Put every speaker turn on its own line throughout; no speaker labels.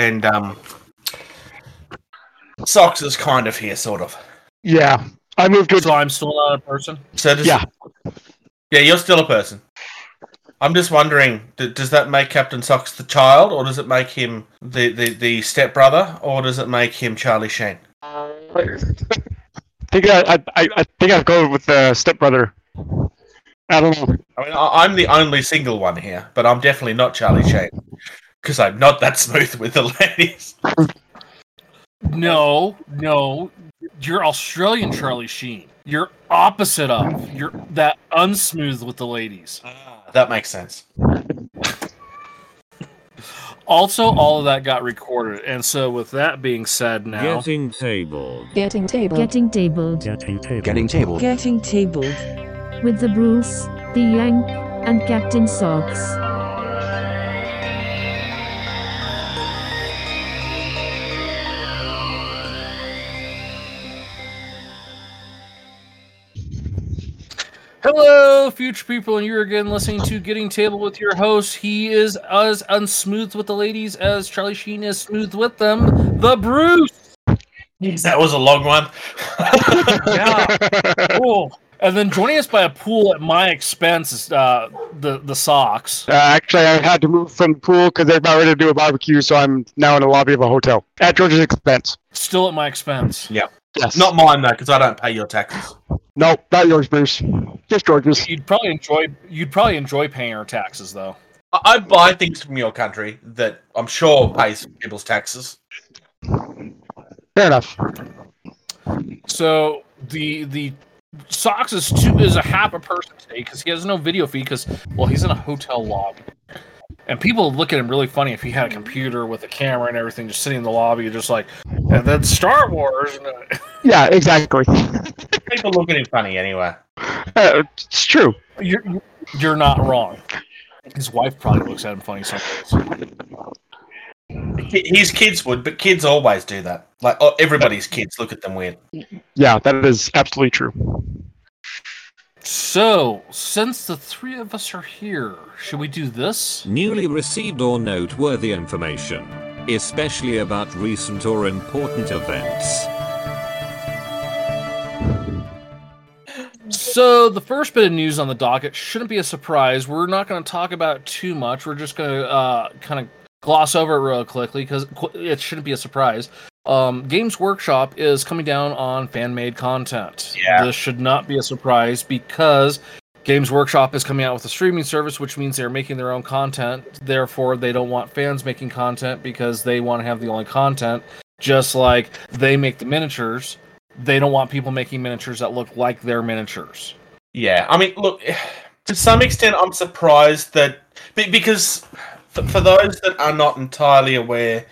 and um, Socks is kind of here, sort of.
Yeah, I moved to.
So I'm still not a person.
So does,
Yeah.
yeah, you're still a person. I'm just wondering, d- does that make Captain Socks the child, or does it make him the, the, the stepbrother, or does it make him Charlie Sheen?
I think I, I, I I think I'd go with the stepbrother. I don't know.
I mean, I- I'm the only single one here, but I'm definitely not Charlie Sheen because I'm not that smooth with the ladies.
No, no, you're Australian Charlie Sheen. You're opposite of. You're that unsmooth with the ladies.
Ah, That makes sense.
Also, all of that got recorded, and so with that being said, now
Getting tabled.
Getting table.
Getting tabled
Getting table.
Getting tabled.
Getting tabled.
with the Bruce, the Yank, and Captain Socks.
Hello, future people, and you're again listening to Getting Table with your host. He is as unsmooth with the ladies as Charlie Sheen is smooth with them. The Bruce.
That was a long one.
Yeah. Cool. And then joining us by a pool at my expense is uh, the the socks.
Uh, actually, I had to move from the pool because they're about ready to do a barbecue, so I'm now in the lobby of a hotel at George's expense.
Still at my expense.
Yes.
Not mine though, because I don't pay your taxes.
No, not yours, Bruce. Just George's.
You'd probably enjoy you'd probably enjoy paying our taxes though.
I, I buy things from your country that I'm sure pays people's taxes.
Fair enough.
So the the socks is two is a half a person today because he has no video feed because well he's in a hotel lobby. And people look at him really funny if he had a computer with a camera and everything, just sitting in the lobby, just like, and then Star Wars. Uh,
Yeah, exactly.
People look at him funny anyway.
Uh, it's true.
you're you're not wrong. His wife probably looks at him funny sometimes.
His kids would, but kids always do that. Like oh, everybody's kids look at them weird.
Yeah, that is absolutely true.
So, since the three of us are here, should we do this?
Newly received or noteworthy information, especially about recent or important events.
So, the first bit of news on the docket shouldn't be a surprise. We're not going to talk about it too much. We're just going to uh, kind of gloss over it real quickly because it shouldn't be a surprise. Um, Games Workshop is coming down on fan made content.
Yeah.
This should not be a surprise because Games Workshop is coming out with a streaming service, which means they're making their own content. Therefore, they don't want fans making content because they want to have the only content. Just like they make the miniatures, they don't want people making miniatures that look like their miniatures.
Yeah, I mean, look, to some extent, I'm surprised that because for, for those that are not entirely aware,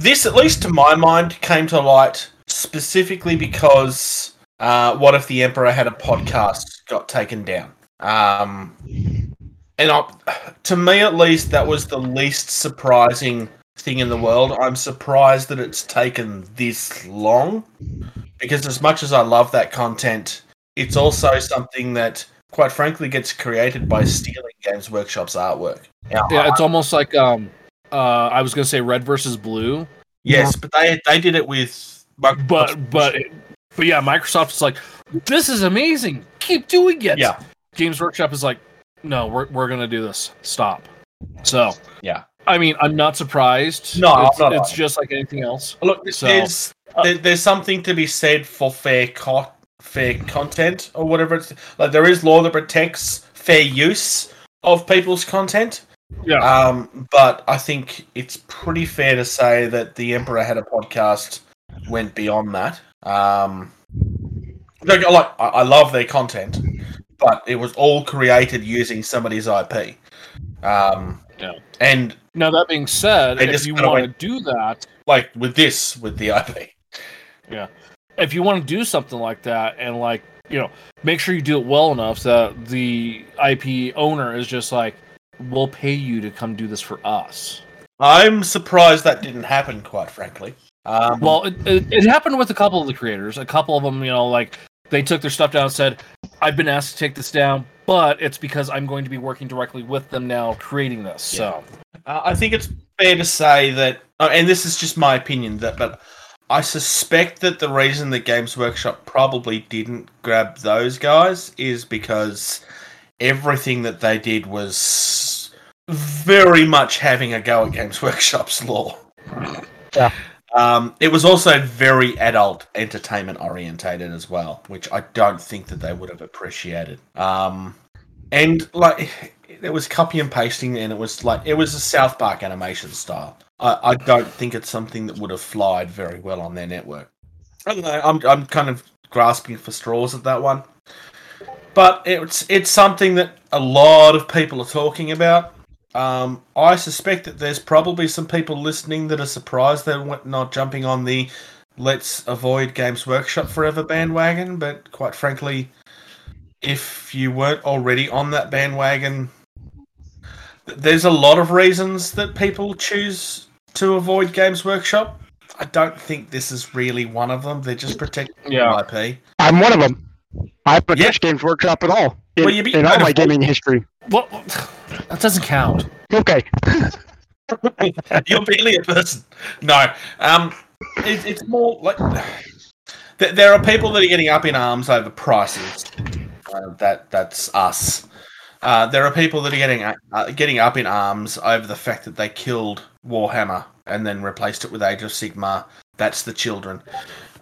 this, at least to my mind, came to light specifically because uh, what if the Emperor had a podcast got taken down? Um, and I, to me, at least, that was the least surprising thing in the world. I'm surprised that it's taken this long because, as much as I love that content, it's also something that, quite frankly, gets created by stealing Games Workshop's artwork. Now,
Yeah, it's almost like um, uh, I was gonna say red versus blue,
yes, but I they did it with.
but but but yeah, Microsoft is like, this is amazing. Keep doing it.
yeah,
Games Workshop is like, no, we're we're gonna do this. Stop. So
yeah.
I mean, I'm not surprised.
No,
it's,
not
it's just like anything else.
Look,
So,
there's
uh,
there, there's something to be said for fair co- fair content or whatever. It's like there is law that protects fair use of people's content.
Yeah.
Um, but I think it's pretty fair to say that the Emperor had a podcast went beyond that. Um, like, like I love their content, but it was all created using somebody's IP. Um,
Yeah.
and
Now that being said, if you want to do that,
like with this, with the IP, yeah.
if you want to do something like that, and like you know, make sure you do it well enough that the IP owner is just like, we'll pay you to come do this for us.
I'm surprised that didn't happen. Quite frankly, um,
Well, it, it, it happened with a couple of the creators. A couple of them, you know, like they took their stuff down and said, I've been asked to take this down, but it's because I'm going to be working directly with them now creating this. So,
Uh, I think it's fair to say that uh, and this is just my opinion, that but I suspect that the reason that Games Workshop probably didn't grab those guys is because everything that they did was very much having a go at Games Workshop's law.
Yeah.
Um, it was also very adult entertainment orientated as well, which I don't think that they would have appreciated. Um, and like it was copy and pasting, and it was like it was a South Park animation style. I, I don't think it's something that would have flied very well on their network. I don't know. I'm I'm kind of grasping for straws at that one, but it's it's something that a lot of people are talking about. Um, I suspect that there's probably some people listening that are surprised they're not jumping on the let's avoid Games Workshop forever bandwagon. But quite frankly, if you weren't already on that bandwagon, there's a lot of reasons that people choose to avoid Games Workshop. I don't think this is really one of them. They're just protecting
Yeah.
IP.
I'm one of them. I haven't
Yeah.
touched Games Workshop at all in,
Well, you be-
in all my gaming history.
Well, that doesn't count.
Okay.
You're barely a person. No, um, it, it's more like th- there are people that are getting up in arms over prices. Uh, that that's us. Uh, there are people that are getting uh, getting up in arms over the fact that they killed Warhammer and then replaced it with Age of Sigmar. That's the children.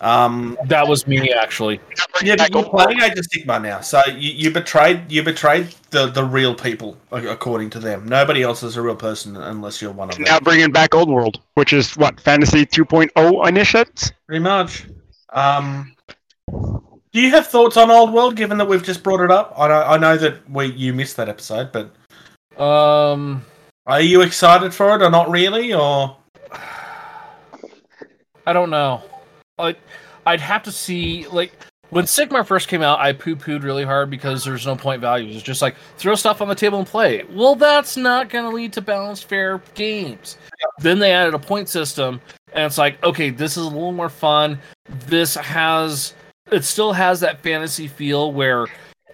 Um,
That was me actually.
yeah, but you're playing Age of Sigmar now, so you, you betrayed you betrayed the, the real people according to them. Nobody else is a real person unless you're one of them.
Now bringing back Old World, which is what Fantasy 2.0 initiates.
Pretty much. Um, do you have thoughts on Old World, given that we've just brought it up? I know, I know that we you missed that episode, but
Um,
are you excited for it or not really? Or
I don't know. Like, I'd have to see. Like, when Sigmar first came out, I poo pooed really hard because there's no point values. It's just like throw stuff on the table and play. Well, that's not going to lead to balanced, fair games. Then they added a point system, and it's like, okay, this is a little more fun. This has, it still has that fantasy feel where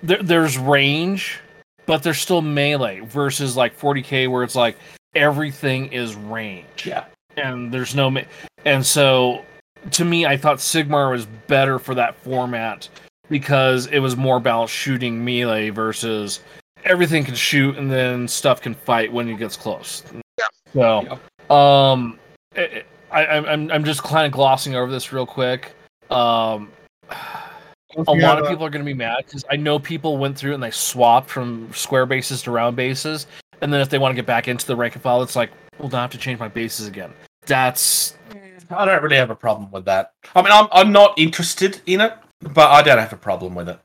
there, there's range, but there's still melee versus like 40k where it's like everything is range.
Yeah.
And there's no, and so to me, I thought Sigmar was better for that format because it was more about shooting melee versus everything can shoot and then stuff can fight when it gets close. Yeah. So, um, I, I, I'm I'm just kind of glossing over this real quick. Um, a lot of people are going to be mad because I know people went through and they swapped from square bases to round bases, and then if they want to get back into the rank and file, it's like, well, now I have to change my bases again. That's
I don't really have a problem with that. I mean, I'm I'm not interested in it, but I don't have a problem with it.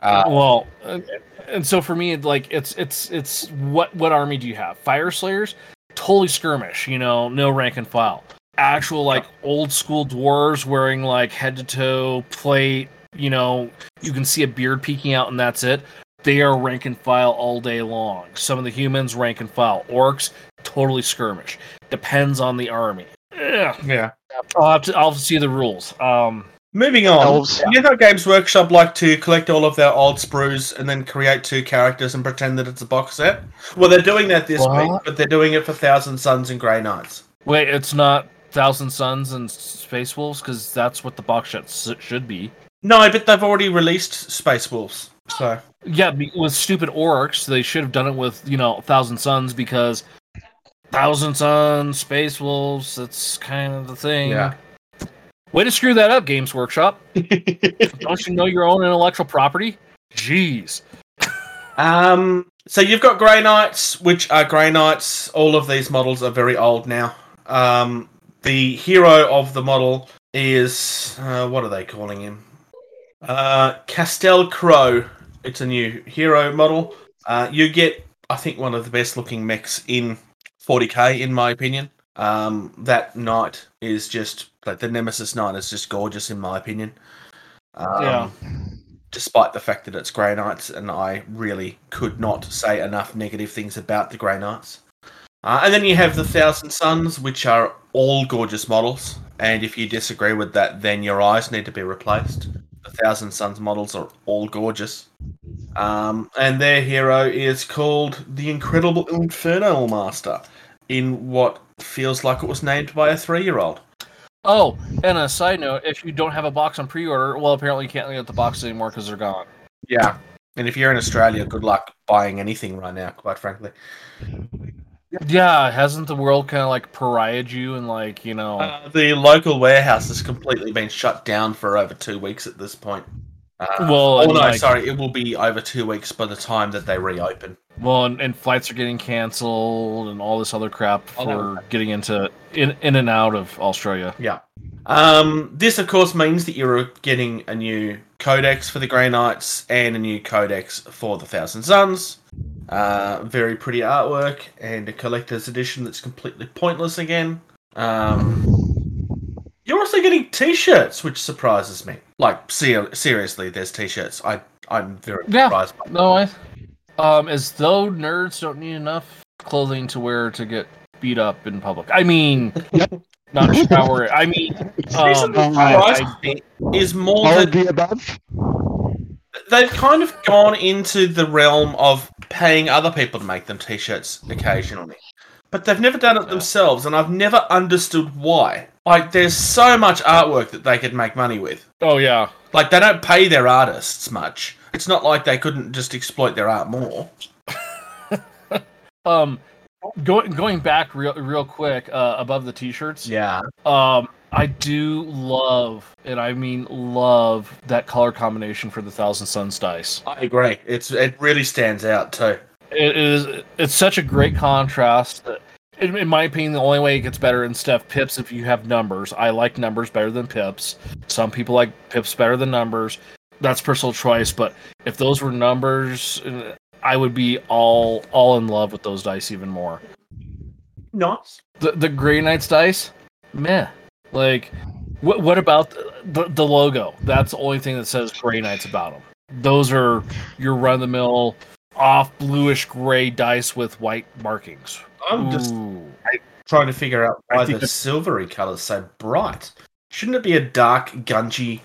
Uh,
well, uh, and so for me, like it's it's it's what what army do you have? Fyreslayers, totally skirmish. You know, no rank and file. Actual like old school dwarves wearing like head to toe plate. You know, you can see a beard peeking out, and that's it. They are rank and file all day long. Some of the humans rank and file. Orcs totally skirmish. Depends on the army. Yeah,
yeah.
I'll have to I'll see the rules. Um,
Moving on.
Elves.
You know how Games Workshop like to collect all of their old sprues and then create two characters and pretend that it's a box set? Well, they're doing that this
What?
week, but they're doing it for Thousand Sons and Grey Knights.
Wait, it's not Thousand Sons and Space Wolves because that's what the box set s- should be.
No, but they've already released Space Wolves. So
Yeah, be- with stupid orcs, they should have done it with you know Thousand Sons because Thousand Sons, Space Wolves. That's kind of the thing.
Yeah.
Way to screw that up, Games Workshop. Don't you know your own intellectual property? Jeez.
Um, so you've got Grey Knights, which are Grey Knights. All of these models are very old now. Um, the hero of the model is uh, what are they calling him? Uh, Castellan Crowe. It's a new hero model. Uh, you get, I think, one of the best looking mechs in 40k, in my opinion. Um, that knight is just like the Nemesis knight is just gorgeous, in my opinion. Um,
Yeah.
despite the fact that it's Grey Knights, and I really could not say enough negative things about the Grey Knights. Uh, and then you have the Thousand Sons, which are all gorgeous models. And if you disagree with that, then your eyes need to be replaced. The Thousand Sons models are all gorgeous. Um, and their hero is called the Incredible Infernal Master, in what feels like it was named by a three-year-old.
Oh, and a side note: if you don't have a box on pre-order, well, apparently you can't get the boxes anymore because they're gone.
Yeah. And if you're in Australia, good luck buying anything right now, quite frankly.
Yeah, hasn't the world kind of like pariahed you and like you know?
Uh, the local warehouse has completely been shut down for over two weeks at this point. Uh,
Well,
oh no,
like-
sorry, it will be over two weeks by the time that they reopen.
Well, and, and flights are getting canceled and all this other crap
Oh,
for
no.
getting into in in and out of Australia.
Yeah. Um, this, of course, means that you're getting a new codex for the Grey Knights and a new codex for the Thousand Sons. Uh, very pretty artwork and a collector's edition that's completely pointless again. Um, you're also getting T-shirts, which surprises me. Like, ser- seriously, there's T-shirts. I I'm very
Yeah.
surprised. By
No, I um as though nerds don't need enough clothing to wear to get beat up in public. I mean, not shower. I mean, um,
that
I-
is more
All
that
the above.
they've kind of gone into the realm of paying other people to make them t-shirts occasionally. But they've never done it themselves and i've never understood why. Like there's so much artwork that they could make money with.
Oh yeah,
like they don't pay their artists much. It's not like they couldn't just exploit their art more.
Um, going going back real real quick uh, above the t-shirts.
yeah
Um, I do love, and I mean love that color combination for the Thousand Sons dice.
i agree it's it really stands out too
It is. It's such a great contrast. that- In, in my opinion, the only way it gets better in Steph Pips if you have numbers. I like numbers better than Pips. Some people like Pips better than numbers. That's personal choice. But if those were numbers, I would be all all in love with those dice even more.
nice
The the Grey Knights dice, meh. Like, what what about the, the, the logo? That's the only thing that says Grey Knights about them. Those are your run of the mill, off bluish gray dice with white markings.
i'm just
Ooh.
trying to figure out why the
that-
silvery color's so bright. Shouldn't it be a dark, gungy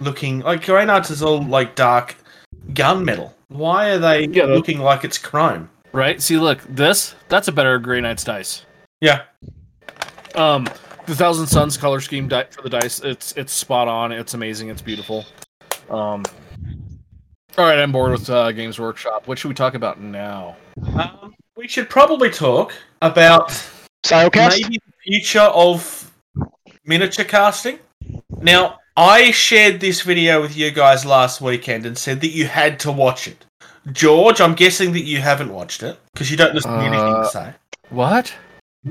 looking? Like Grey Knights is all like dark gunmetal. Why are they
Yeah, that-
looking like it's chrome?
right. See, look, this that's a better Grey Knights dice.
Yeah,
Um, the Thousand Sons color scheme di- for the dice, it's it's spot on. It's amazing. It's beautiful. Um, all right, I'm bored with uh, Games Workshop. What should we talk about now?
um, we should probably talk about
Siocast.
maybe the future of miniature casting. Now, I shared this video with you guys last weekend and said that you had to watch it. George, I'm guessing that you haven't watched it because you don't listen to anything
Uh,
to say.
What?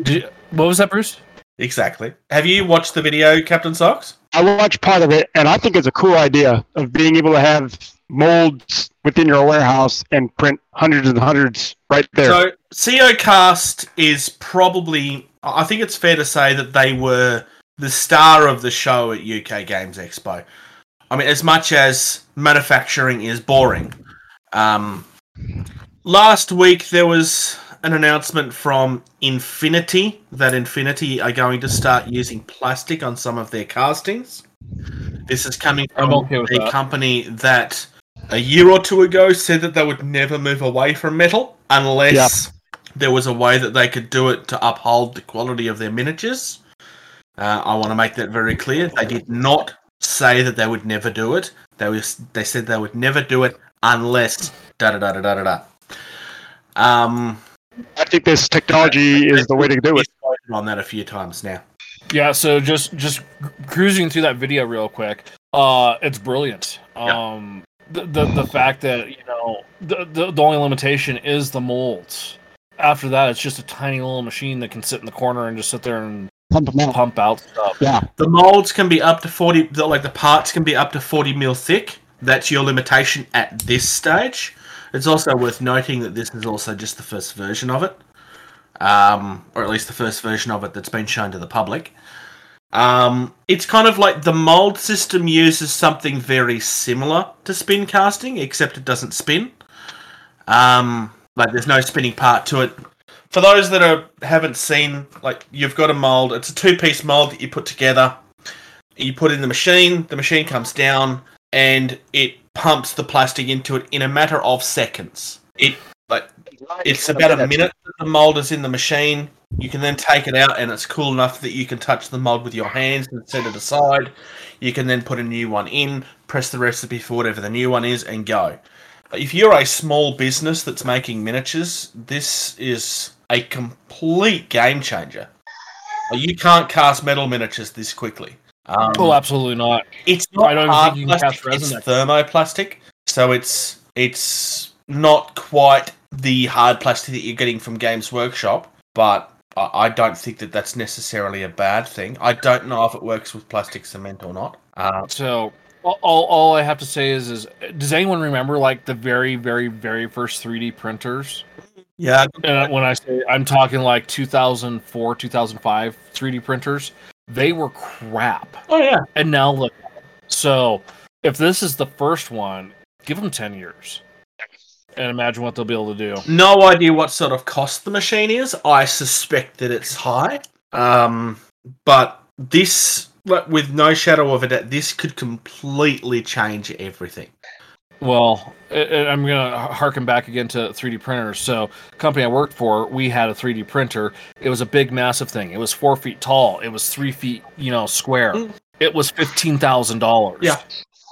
Did, what was that, Bruce?
Exactly. Have you watched the video, Captain Socks?
I watched part of it, and I think it's a cool idea of being able to have molds within your warehouse and print hundreds and hundreds right there.
So, Siocast is probably, I think it's fair to say that they were the star of the show at UK Games Expo. I mean, as much as manufacturing is boring. Um, last week there was an announcement from Infinity that Infinity are going to start using plastic on some of their castings. This is coming from
okay
a
that.
company that a year or two ago said that they would never move away from metal unless there was a way that they could do it to uphold the quality of their miniatures. Uh, I want to make that very clear. They did not say that they would never do it. They was they said they would never do it unless da da da da da da. da. Um,
I think this technology is the way to do it.
on that a few times now.
Yeah, so just just cruising through that video real quick. Uh, it's brilliant.
Yeah.
Um, the, the the fact that you know the, the the only limitation is the molds. After that, it's just a tiny little machine that can sit in the corner and just sit there and
Pump them out.
pump out stuff.
Yeah.
The molds can be up to forty. The, like the parts can be up to forty mil thick. That's your limitation at this stage. It's also worth noting that this is also just the first version of it, um, or at least the first version of it that's been shown to the public. Um, it's kind of like the mold system uses something very similar to spin casting, except it doesn't spin. Um, like there's no spinning part to it. For those that are haven't seen, like you've got a mold. It's a two-piece mold that you put together. You put in the machine. The machine comes down and it pumps the plastic into it in a matter of seconds. It like it's about a minute that the mold is in the machine. You can then take it out, and it's cool enough that you can touch the mold with your hands and set it aside. You can then put a new one in, press the recipe for whatever the new one is, and go. If you're a small business that's making miniatures, this is a complete game changer. You can't cast metal miniatures this quickly. Um,
Oh, absolutely not.
it's
I
not
don't
hard
think you can
plastic,
cast resin
it's thermoplastic, so it's it's not quite the hard plastic that you're getting from Games Workshop, but I, I don't think that that's necessarily a bad thing. I don't know if it works with plastic cement or not. Uh,
So all, all, all I have to say is, is does anyone remember like the very, very, very first 3D printers?
yeah,
And when I say I'm talking like 2004, 2005 3D printers, they were crap.
oh yeah,
And now look. So if this is the first one, give them 10 years. And imagine what they'll be able to do.
no idea what sort of cost the machine is. I suspect that it's high, um, but this, like, with no shadow of a doubt, this could completely change everything.
Well, I'm going to harken back again to 3D printers. So, company I worked for, we had a 3D printer. It was a big, massive thing. It was four feet tall. It was three feet, you know, square.
Mm.
It was fifteen thousand dollars.
Yeah.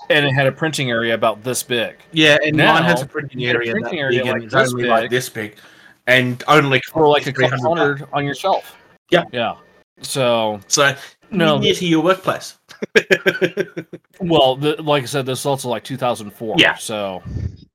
and it had a printing area about this big.
Yeah, and
Now,
mine has a printing
get a
area
printing
that
area like this
only like
big.
this big, and only
For like a couple
300
hundred on your shelf.
Yeah.
yeah. So
So
no,
near to your workplace.
well, the, like I said, this is also like 2004.
Yeah.
So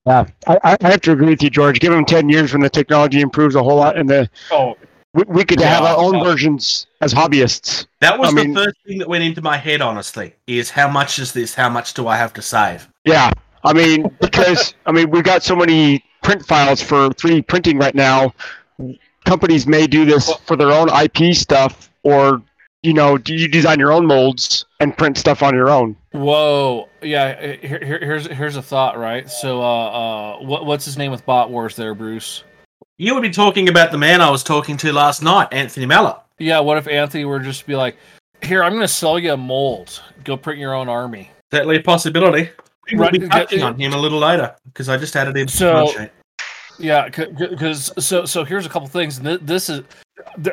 Yeah, I, I I have to agree with you, George. Give them ten years when the technology improves a whole lot, and the
oh,
we, we could
Yeah,
have our own
yeah.
versions as hobbyists.
that was
I
the
mean-
first thing that went into my head. Honestly, is how much is this? How much do I have to save?
Yeah, I mean because I mean we've got so many print files for 3D printing right now. Companies may do this for their own IP stuff, or you know, do you design your own molds and print stuff on your own?
whoa, yeah. Here, here, here's here's a thought, right? So, uh, uh, what what's his name with Bot Wars there, Bruce?
You would be talking about the man I was talking to last night, Anthony Mallett.
Yeah. What if Anthony were just to be like, here, I'm gonna sell you a mold. Go print your own army.
Certainly a possibility. We'll
Right,
be touching
yeah.
on him a little later because I just added him. to
So-
my sheet.
Yeah, because so so here's a couple things. Th- This is,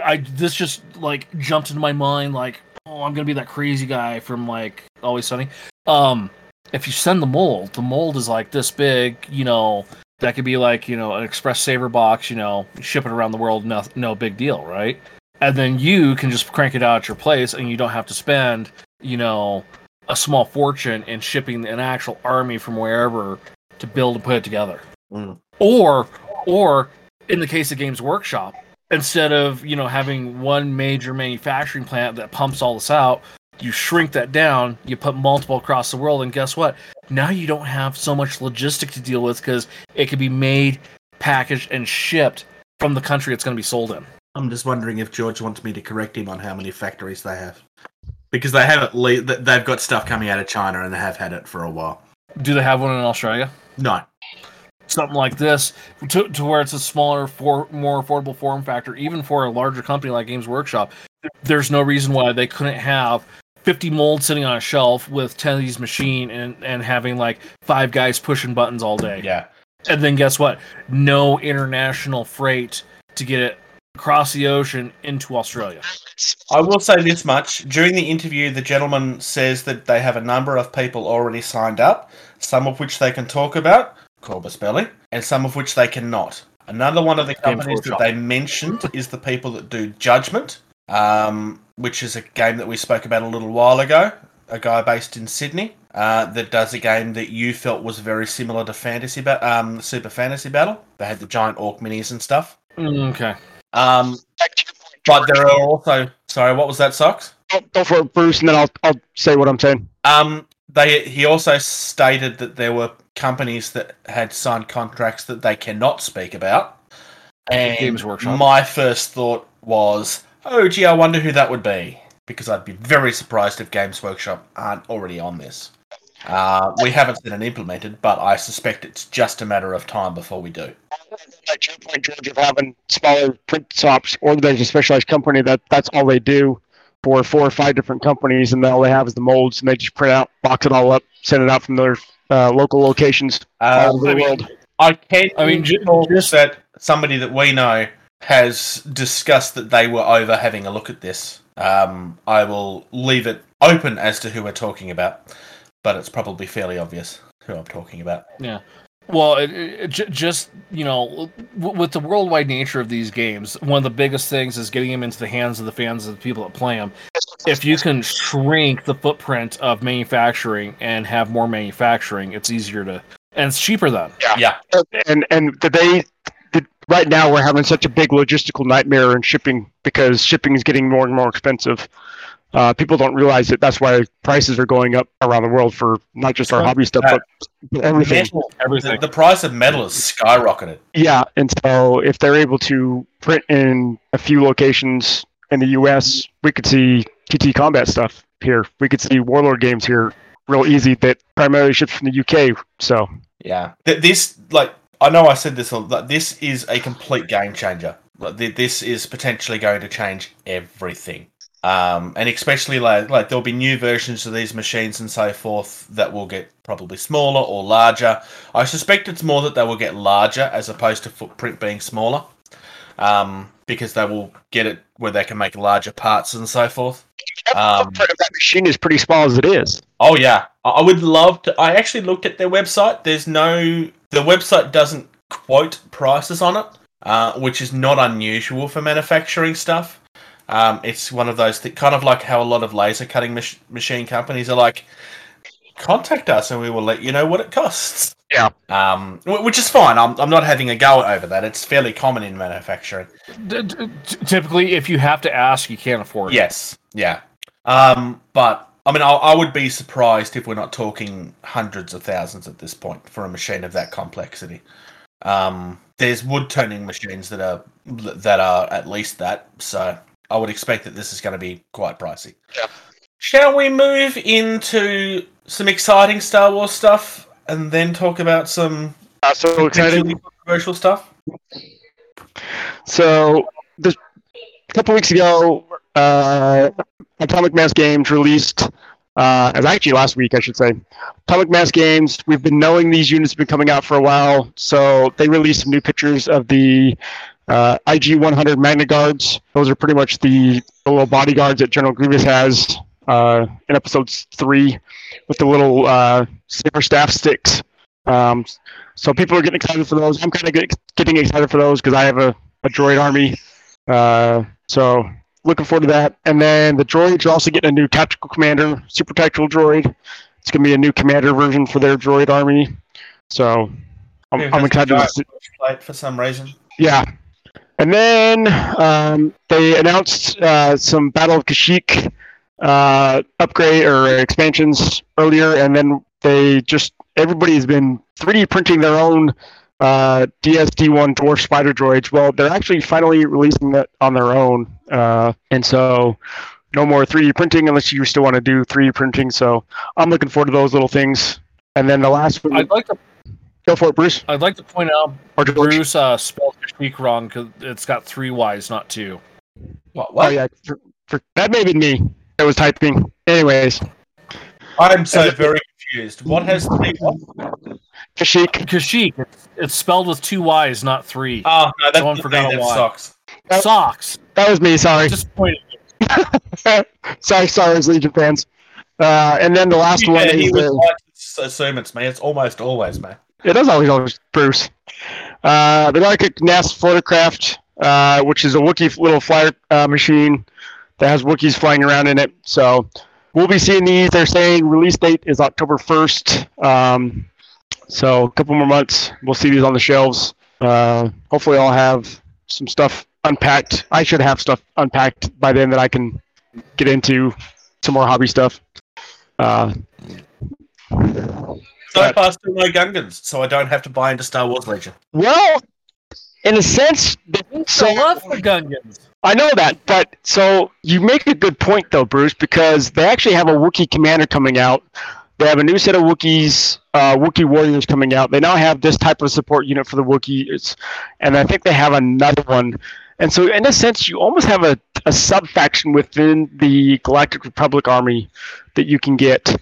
I this just like jumped into my mind. Like, oh, I'm gonna be that crazy guy from like Always Sunny. Um, if you send the mold, the mold is like this big. You know, that could be like you know an express saver box. You know, ship it around the world. No, no big deal, right? And then you can just crank it out at your place, and you don't have to spend you know a small fortune in shipping an actual army from wherever to build and put it together
Mm.
Or or in the case of games workshop instead of you know having one major manufacturing plant that pumps all this out you shrink that down you put multiple across the world and guess what? Now you don't have so much logistic to deal with because it can be made packaged and shipped from the country it's going to be sold in.
I'm just wondering if George wants me to correct him on how many factories they have, because they have at least they've got stuff coming out of China and they have had it for a while.
do they have one in australia?
No,
something like this to, to where it's a smaller for more affordable form factor even for a larger company like games workshop. There's no reason why they couldn't have 50 molds sitting on a shelf with 10 of these machine and, and having like five guys pushing buttons all day.
Yeah,
and then guess what? No international freight to get it across the ocean into australia.
I will say this much. During the interview, the gentleman says that they have a number of people already signed up, some of which they can talk about, Corvus Belli, and some of which they cannot. Another one of the companies that they mentioned is the people that do Judgment, um, which is a game that we spoke about a little while ago. A guy based in Sydney uh, that does a game that you felt was very similar to Fantasy ba- um, Super Fantasy Battle. They had the giant orc minis and stuff.
okay
Um, but there are also sorry, what was that, Socks?
Go, go for it, Bruce, and then I'll I'll say what I'm saying.
Um, they he also stated that there were companies that had signed contracts that they cannot speak about. And
Games Workshop.
my first thought was, oh gee, I wonder who that would be. Because I'd be very surprised if Games Workshop aren't already on this. Uh, we haven't seen it implemented, but I suspect it's just a matter of time before we do.
Like your point, George, of having smaller print shops, or there's a specialized company that that's all they do for four or five different companies, and all they have is the molds, and they just print out, box it all up, send it out from their uh, local locations all
Um,
over the
I mean,
world.
I can't.
I mean, ju-
talk
just-
that somebody that we know has discussed that they were over having a look at this. Um, I will leave it open as to who we're talking about, but it's probably fairly obvious who I'm talking about.
Well, it, it, j- just you know, w- with the worldwide nature of these games, one of the biggest things is getting them into the hands of the fans of the people that play them. If you can shrink the footprint of manufacturing and have more manufacturing, it's easier to and it's cheaper then.
Yeah,
yeah. and and they that right now we're having such a big logistical nightmare in shipping because shipping is getting more and more expensive. Uh, people don't realize that that's why prices are going up around the world for not just our hobby stuff, but but everything.
metal,
Everything.
The, the price of metal has skyrocketed.
Yeah, and so if they're able to print in a few locations in the U.S., we could see TT Combat stuff here. We could see Warlord games here real easy that primarily ships from the UK. So
Yeah, Th- this like I know I said this. a lot, This is a complete game changer. Like, th- This is potentially going to change everything. Um, and especially like like there'll be new versions of these machines and so forth that will get probably smaller or larger. I suspect it's more that they will get larger as opposed to footprint being smaller, um, because they will get it where they can make larger parts and so forth. Um,
footprint of that machine is pretty small as it is.
Oh yeah, I I would love to. I actually looked at their website. There's no, the website doesn't quote prices on it, uh, which is not unusual for manufacturing stuff. Um, it's one of those that kind of like how a lot of laser cutting mach- machine companies are like, contact us and we will let you know what it costs.
Yeah.
Um, wh- which is fine. I'm, I'm not having a go over that. It's fairly common in manufacturing.
D- d- t- typically, if you have to ask, you can't afford it.
Yes, yeah. Um, but I mean, I, I would be surprised if we're not talking hundreds of thousands at this point for a machine of that complexity. Um, there's wood turning machines that are that are at least that, so I would expect that this is going to be quite pricey.
Yeah.
Shall we move into some exciting Star Wars stuff and then talk about some
Uh, so exciting.
controversial stuff?
So this a couple weeks ago, uh, Atomic Mass Games released. Uh, as actually last week, I should say. Atomic Mass Games. We've been knowing these units have been coming out for a while, so they released some new pictures of the uh, IG 100 Magna Guards. Those are pretty much the, the little bodyguards that General Grievous has uh, in episodes three, with the little uh, saber staff sticks. Um, so people are getting excited for those. I'm kind of get, getting excited for those because I have a, a droid army. Uh, so looking forward to that. And then the droids are also getting a new tactical commander, super tactical droid. It's going to be a new commander version for their droid army. So I'm, I'm excited.
the
To
giant
see,
plate for some reason.
yeah. And then um, they announced uh, some Battle of Kashyyyk uh, upgrade or expansions earlier, and then they just everybody's been 3D printing their own uh, DSD1 dwarf spider droids. Well, they're actually finally releasing that on their own, uh, and so no more 3D printing unless you still want to do 3D printing. So I'm looking forward to those little things. And then the last one,
I'd like to.
go for it, Bruce
I'd like to point out
or
Bruce uh, spelled Kashyyyk wrong because it's got three Y's, not two.
What?
Oh yeah, for, for, that may be me. I was typing. Anyways,
I'm so very confused. What has three? What?
Kashyyyk.
Kashyyyk. It's, it's spelled with two Y's, not three.
Oh no, that's
Someone forgot
me,
a
that
Y.
sucks.
Oh.
Socks.
That was me. Sorry.
Disappointed.
sorry, Star Wars Legion fans. Uh, and then the last one
Yeah, he
is
was
the,
like to assume it's me. It's almost always me.
It is always always Bruce. Uh, the Galactic Gnasp Fluttercraft, uh, which is a Wookiee little flyer uh, machine that has Wookiees flying around in it. So we'll be seeing these. They're saying release date is October first. Um, so a couple more months, we'll see these on the shelves. Uh, hopefully, I'll have some stuff unpacked. I should have stuff unpacked by then that I can get into some more hobby stuff. Uh,
So
But-
far, still no Gungans, so I don't have to buy into Star Wars Legion.
well, in a sense, so
I love the Gungans.
I know that, but so you make a good point though, Bruce, because they actually have a Wookiee commander coming out. They have a new set of Wookiees, uh, Wookiee warriors coming out. They now have this type of support unit for the Wookiees, and I think they have another one. And so, in a sense, you almost have a, a sub faction within the Galactic Republic army that you can get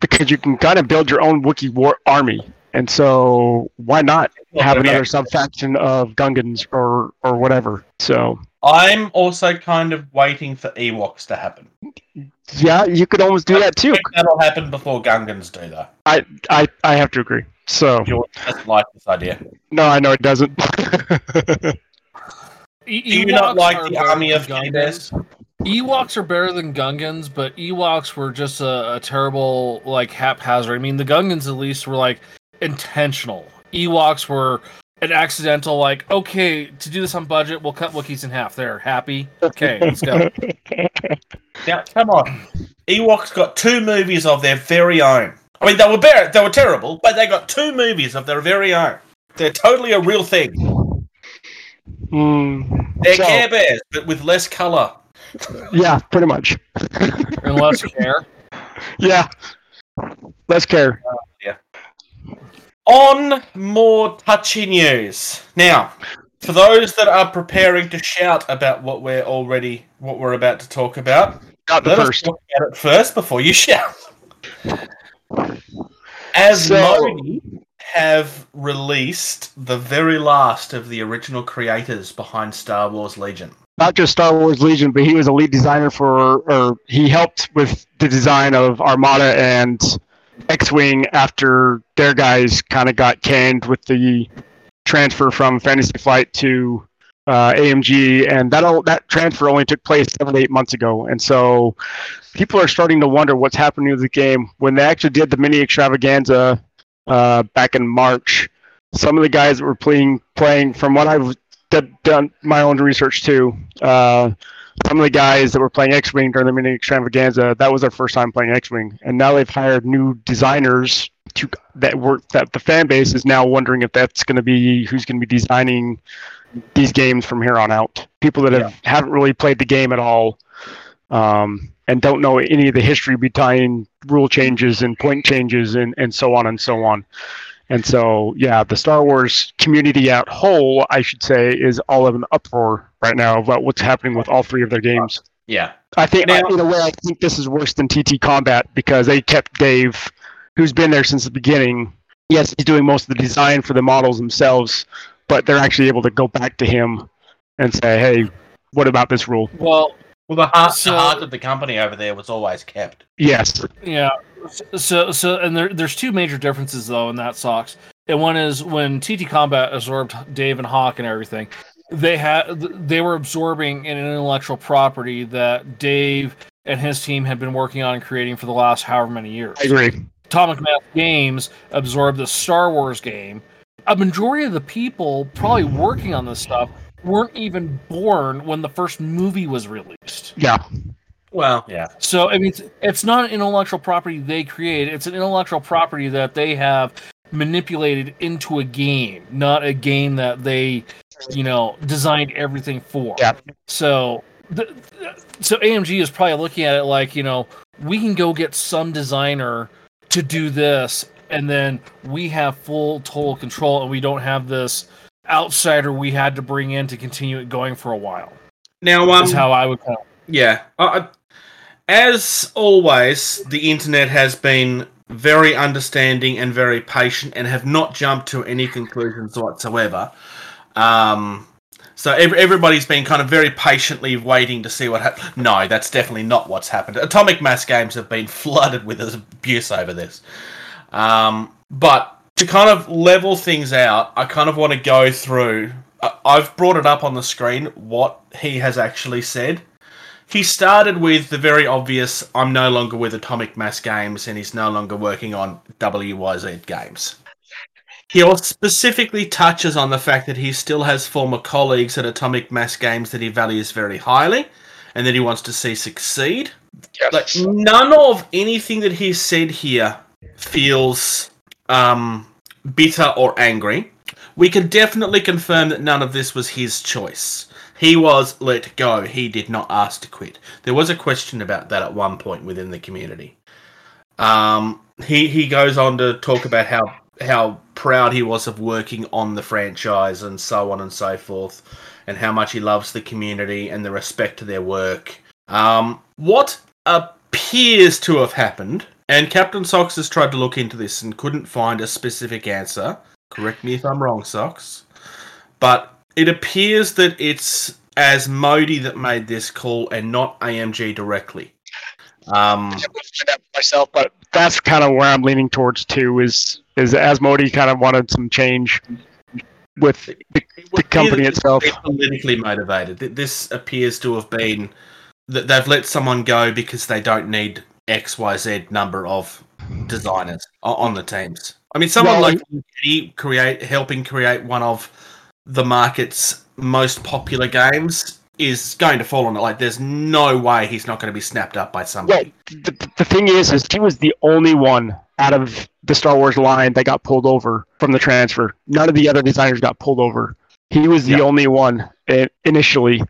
because you can kind of build your own Wookiee war army. and so why not have another sub faction of Gungans or or whatever? So
I'm also kind of waiting for Ewoks to happen.
yeah, you could almost do that too.
think that'll happen before Gungans do, though.
I I I have to agree. So
George doesn't like this idea.
no, I know it doesn't.
E-
Do you not like the army of teddy bears?
Ewoks are better than Gungans, but Ewoks were just a, a terrible, like haphazard. I mean, the Gungans at least were like intentional. Ewoks were an accidental, like, okay, to do this on budget, we'll cut Wookiees in half. There, happy. Okay, let's go.
Now, come on. Ewoks got two movies of their very own. I mean, they were better, they were terrible, but they got two movies of their very own. They're totally a real thing.
Mm,
They're
So-
Care Bears, but with less color.
Yeah, pretty much.
and less care.
Yeah, less care. Yeah.
On more touchy news. Now, for those that are preparing to shout about what we're already, what we're about to talk about,
Not the
let us
first.
talk about it first before you shout. As
So-
Modi have released the very last of the original creators behind Star Wars Legion.
Not just Star Wars Legion, but he was a lead designer for, or he helped with the design of Armada and X-wing after their guys kind of got canned with the transfer from Fantasy Flight to uh, AMG, and that all, that transfer only took place seven eight months ago, and so people are starting to wonder what's happening with the game. When they actually did the mini extravaganza uh, back in March, some of the guys that were playing playing from what I've d- done my own research too. Uh, some of the guys that were playing X-wing during the mini extravaganza, that was their first time playing X-wing, and now they've hired new designers to that work. That the fan base is now wondering if that's going to be who's going to be designing these games from here on out. People that have haven't really played the game at all. Um, and don't know any of the history behind rule changes and point changes and, and so on and so on. And so, yeah, the Star Wars community at whole, I should say, is all of an uproar right now about what's happening with all three of their games.
Yeah.
I think,
Now-
in a way, I think this is worse than TT Combat because they kept Dave, who's been there since the beginning. Yes, he's doing most of the design for the models themselves, but they're actually able to go back to him and say, "Hey, what about this rule?"
Well,
Well, the heart,
So-
the heart of the company over there was always kept.
Yes,
Yeah. So so and there there's two major differences though in that socks. And one is when TT Combat absorbed Dave and Hawk and everything, they had they were absorbing an intellectual property that Dave and his team had been working on and creating for the last however many years.
I agree.
Atomic Mass Games absorbed the Star Wars game. A majority of the people probably working on this stuff weren't even born when the first movie was released.
Yeah,
Well, yeah.
So I mean, it's, it's not an intellectual property they create. It's an intellectual property that they have manipulated into a game, not a game that they, you know, designed everything for.
Yeah.
So, the, so AMG is probably looking at it like, you know, we can go get some designer to do this, and then we have full total control, and we don't have this outsider we had to bring in to continue it going for a while.
Now, um,
Is how I would kind of
Yeah. Uh, as always, the internet has been very understanding and very patient and have not jumped to any conclusions whatsoever. Um, so ev- everybody's been kind of very patiently waiting to see what happens. No, that's definitely not what's happened. Atomic Mass Games have been flooded with abuse over this. Um, but to kind of level things out, I kind of want to go through. I've brought it up on the screen what he has actually said. He started with the very obvious I'm no longer with Atomic Mass Games and he's no longer working on WYZ games. He also specifically touches on the fact that he still has former colleagues at Atomic Mass Games that he values very highly and that he wants to see succeed. Like none of anything that he said here feels um, bitter or angry. We can definitely confirm that none of this was his choice. He was let go. He did not ask to quit. There was a question about that at one point within the community. Um, he he goes on to talk about how how proud he was of working on the franchise and so on and so forth, and how much he loves the community and the respect to their work. Um, what appears to have happened And Captain Socks has tried to look into this and couldn't find a specific answer. Correct me if I'm wrong, Socks. But it appears that it's Asmodee that made this call and not AMG directly. Um,
I would find out myself, but that's kind of where I'm leaning towards too. Is is Asmodee kind of wanted some change with the, the company itself?
It's politically motivated. This appears to have been that they've let someone go because they don't need X, Y, Z number of designers on the teams. I mean, someone
Well-
like Eddie create helping create one of the market's most popular games is going to fall on it. Like, there's no way he's not going to be snapped up by somebody.
the, the thing is, is he was the only one out of the Star Wars line that got pulled over from the transfer. None of the other designers got pulled over. He was the
Yeah.
only one eh, initially.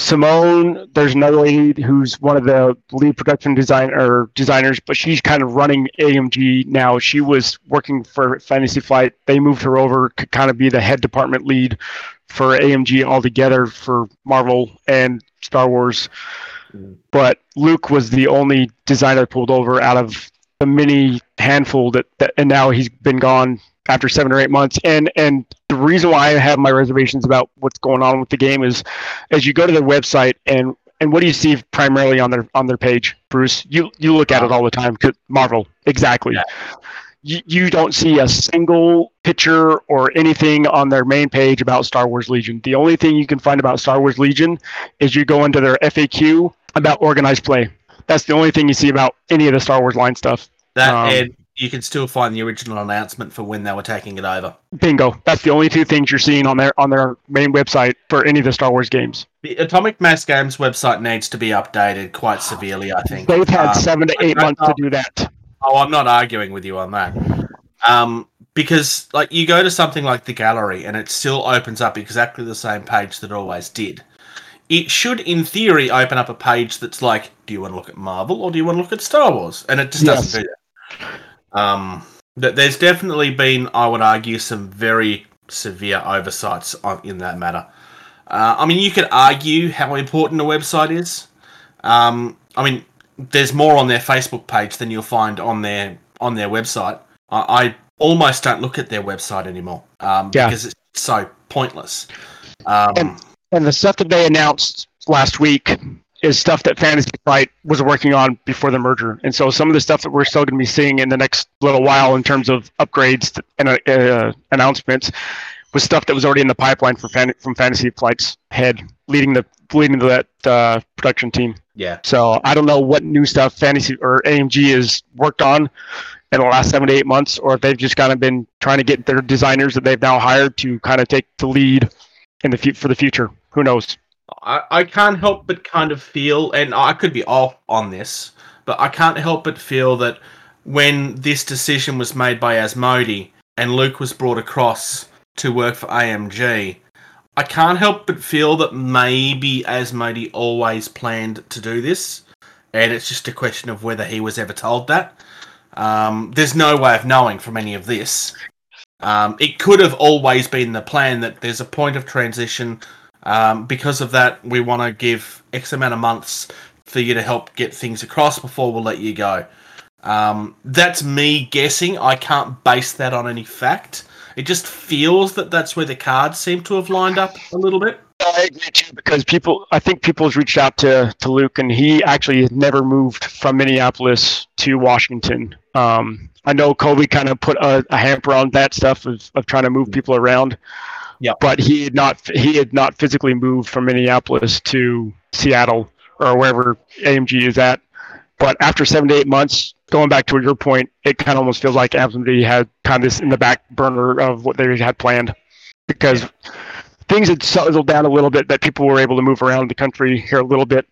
Simone, there's another lady who's one of the lead production design or designers, but she's kind of running AMG now. She was working for Fantasy Flight. They moved her over to kind of be the head department lead for AMG altogether for Marvel and Star Wars. Mm-hmm. But Luke was the only designer pulled over out of the mini handful that, that and now he's been gone after seven or eight months. And and reason why I have my reservations about what's going on with the game is as you go to their website and and what do you see primarily on their on their page, Bruce? You you look at it all the time. Marvel, exactly.
Yeah.
You, you don't see a single picture or anything on their main page about Star Wars Legion. The only thing you can find about Star Wars Legion is you go into their FAQ about organized play. That's the only thing you see about any of the Star Wars line stuff.
That
um,
and you can still find the original announcement for when they were taking it over.
Bingo. That's the only two things you're seeing on their on their main website for any of the Star Wars games.
The Atomic Mass Games website needs to be updated quite severely, I think.
They've had
Um,
seven to eight months to do that.
Oh, I'm not arguing with you on that. Um, because like you go to something like the gallery and it still opens up exactly the same page that it always did. It should, in theory, open up a page that's like, do you want to look at Marvel or do you want to look at Star Wars? And it just
Yes.
doesn't do that. Um, th- there's definitely been, I would argue, some very severe oversights on, in that matter. Uh, I mean, you could argue how important a website is. Um, I mean, there's more on their Facebook page than you'll find on their on their website. I, I almost don't look at their website anymore um,
Yeah.
because it's so pointless. Um,
And- And the stuff that they announced last week is stuff that Fantasy Flight was working on before the merger. And so some of the stuff that we're still going to be seeing in the next little while in terms of upgrades and uh, uh, announcements was stuff that was already in the pipeline for fan- from Fantasy Flight's head, leading the leading to that uh, production team.
yeah,
So I don't know what new stuff Fantasy or AMG has worked on in the last seven to eight months, or if they've just kind of been trying to get their designers that they've now hired to kind of take the lead in the fu- for the future. Who knows?
I, I can't help but kind of feel, and I could be off on this, but I can't help but feel that when this decision was made by Asmodee and Luke was brought across to work for AMG, I can't help but feel that maybe Asmodee always planned to do this, and it's just a question of whether he was ever told that. Um, there's no way of knowing from any of this. Um, it could have always been the plan that there's a point of transition um, because of that, we want to give X amount of months for you to help get things across before we'll let you go. Um, that's me guessing. I can't base that on any fact. It just feels that that's where the cards seem to have lined up a little bit.
I agree too because people. I think people's reached out to to Luke, and he actually never moved from Minneapolis to Washington. Um, I know COVID kind of put a, a hamper on that stuff of, of trying to move people around.
Yep.
But he had not he had not physically moved from Minneapolis to Seattle or wherever AMG is at. But after seven to eight months, going back to your point, it kind of almost feels like AMG had kind of this in the back burner of what they had planned because things had settled down a little bit that people were able to move around the country here a little bit,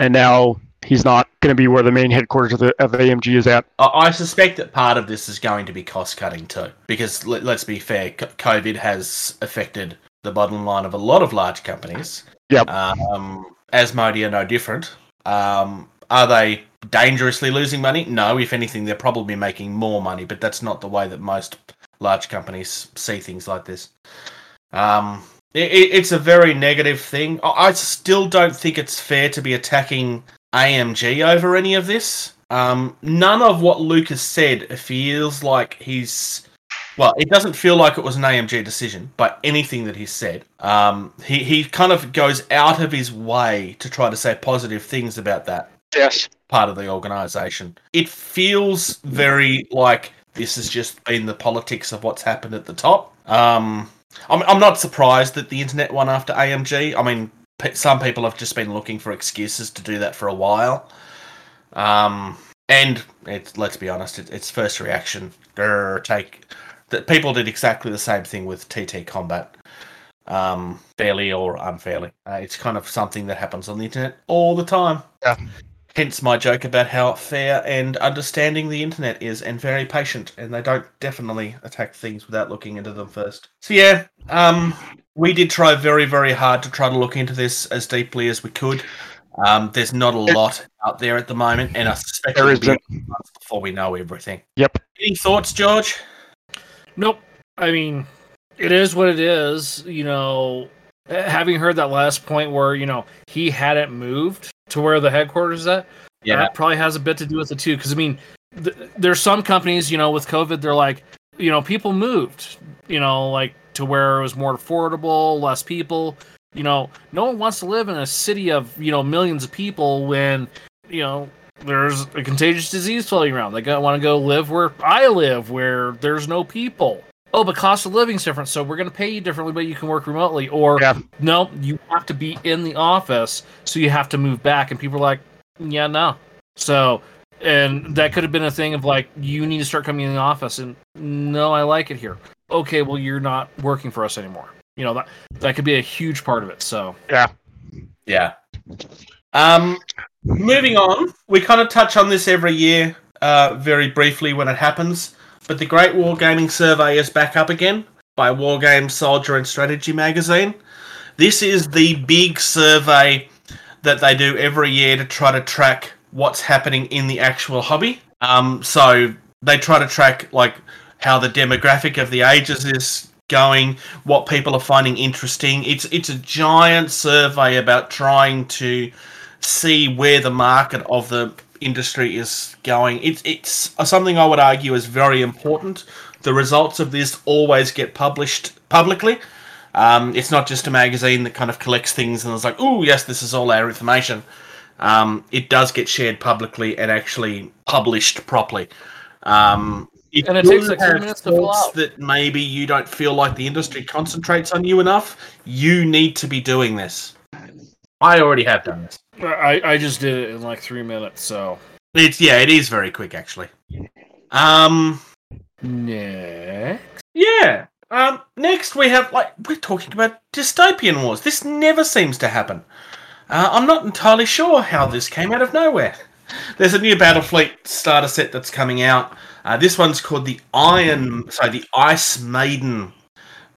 and now he's not going to be where the main headquarters of, the, of AMG is at.
I suspect that part of this is going to be cost cutting too, because let, let's be fair, COVID has affected the bottom line of a lot of large companies.
Yep.
Um, Asmodee are no different. Um, are they dangerously losing money? No. If anything, they're probably making more money, but that's not the way that most large companies see things like this. Um, it, it- it's a very negative thing. I still don't think it's fair to be attacking AMG over any of this. Um, none of what Lucas said feels like he's. Well, it doesn't feel like it was an AMG decision by anything that he said. Um, he, he kind of goes out of his way to try to say positive things about that
Yes.
part of the organization. It feels very like this has just been the politics of what's happened at the top. Um, I'm, I'm not surprised that the internet won after AMG. I mean, some people have just been looking for excuses to do that for a while. Um, and let's be honest, it, its first reaction, grr, take that people did exactly the same thing with TT Combat, um, fairly or unfairly. Uh, it's kind of something that happens on the internet all the time.
Yeah.
Hence my joke about how fair and understanding the internet is, and very patient, and they don't definitely attack things without looking into them first. So yeah, um, we did try very, very hard to try to look into this as deeply as we could. Um, there's not a lot out there at the moment, and I suspect
There
it'll be
isn't.
before we know everything.
Yep.
Any thoughts, George?
Nope. I mean, it is what it is. You know, having heard that last point where you know he hadn't moved to where the headquarters is at, that probably has a bit to do with it too. Because I mean, th- there's some companies, you know, with COVID, they're like, you know, people moved, you know, like to where it was more affordable, less people. You know, no one wants to live in a city of you know millions of people when you know there's a contagious disease floating around. They want to go live where I live, where there's no people. Oh, but cost of living's different, so we're going to pay you differently, but you can work remotely. Or
Yeah.
no, you have to be in the office, so you have to move back. And people are like, yeah, no. So, and that could have been a thing of like, you need to start coming in the office, and no, I like it here. Okay, well, you're not working for us anymore. You know that that could be a huge part of it. So,
Yeah. Yeah. Um, moving on, we kind of touch on this every year, uh, very briefly when it happens. But the Great Wargaming Survey is back up again by Wargame Soldier and Strategy magazine. This is the big survey that they do every year to try to track what's happening in the actual hobby. Um, so they try to track like how the demographic of the ages is going, what people are finding interesting. It's it's a giant survey about trying to see where the market of the industry is going. It's it's something I would argue is very important. The results of this always get published publicly. Um, it's not just a magazine that kind of collects things and is like, oh yes, this is all our information. Um, it does get shared publicly and actually published properly. Um, if
And it
you
takes, like, three
have
minutes to fill
thoughts
out.
that maybe you don't feel like the industry concentrates on you enough, you need to be doing this. I already have done this.
I I just did it in like three minutes. So,
It's yeah, it is very quick actually. Um,
next.
yeah. Um, next we have like we're talking about dystopian wars. This never seems to happen. Uh, I'm not entirely sure how this came out of nowhere. There's a new Battlefleet starter set that's coming out. Uh, this one's called the Iron, sorry, the Ice Maiden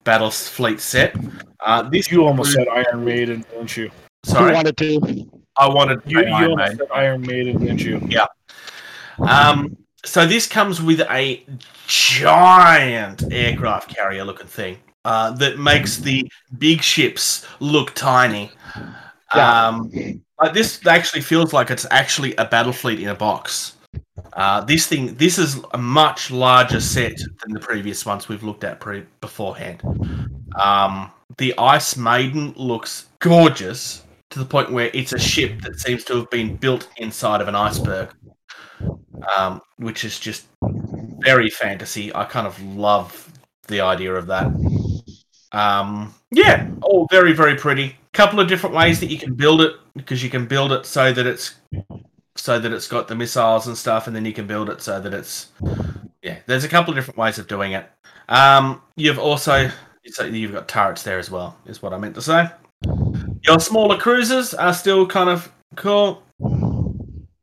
Battle Fleet set. Uh, this
You almost said Iron Maiden, didn't you?
Who
sorry,
wanted to?
I wanted
You,
say
you
Iron
almost
Maiden.
said Iron Maiden, didn't you? Yeah.
Um, so this comes with a giant aircraft carrier looking thing uh, that makes the big ships look tiny.
Yeah.
Um, like this actually feels like it's actually a battle fleet in a box. Uh, this thing, this is a much larger set than the previous ones we've looked at pre- beforehand. Um, the Ice Maiden looks gorgeous to the point where it's a ship that seems to have been built inside of an iceberg um, which is just very fantasy. I kind of love the idea of that. Um, yeah, all very very pretty. Couple of different ways that you can build it because you can build it so that it's so that it's got the missiles and stuff, and then you can build it so that it's yeah. There's a couple of different ways of doing it. Um, you've also so you've got turrets there as well, is what I meant to say. Your smaller cruisers are still kind of cool.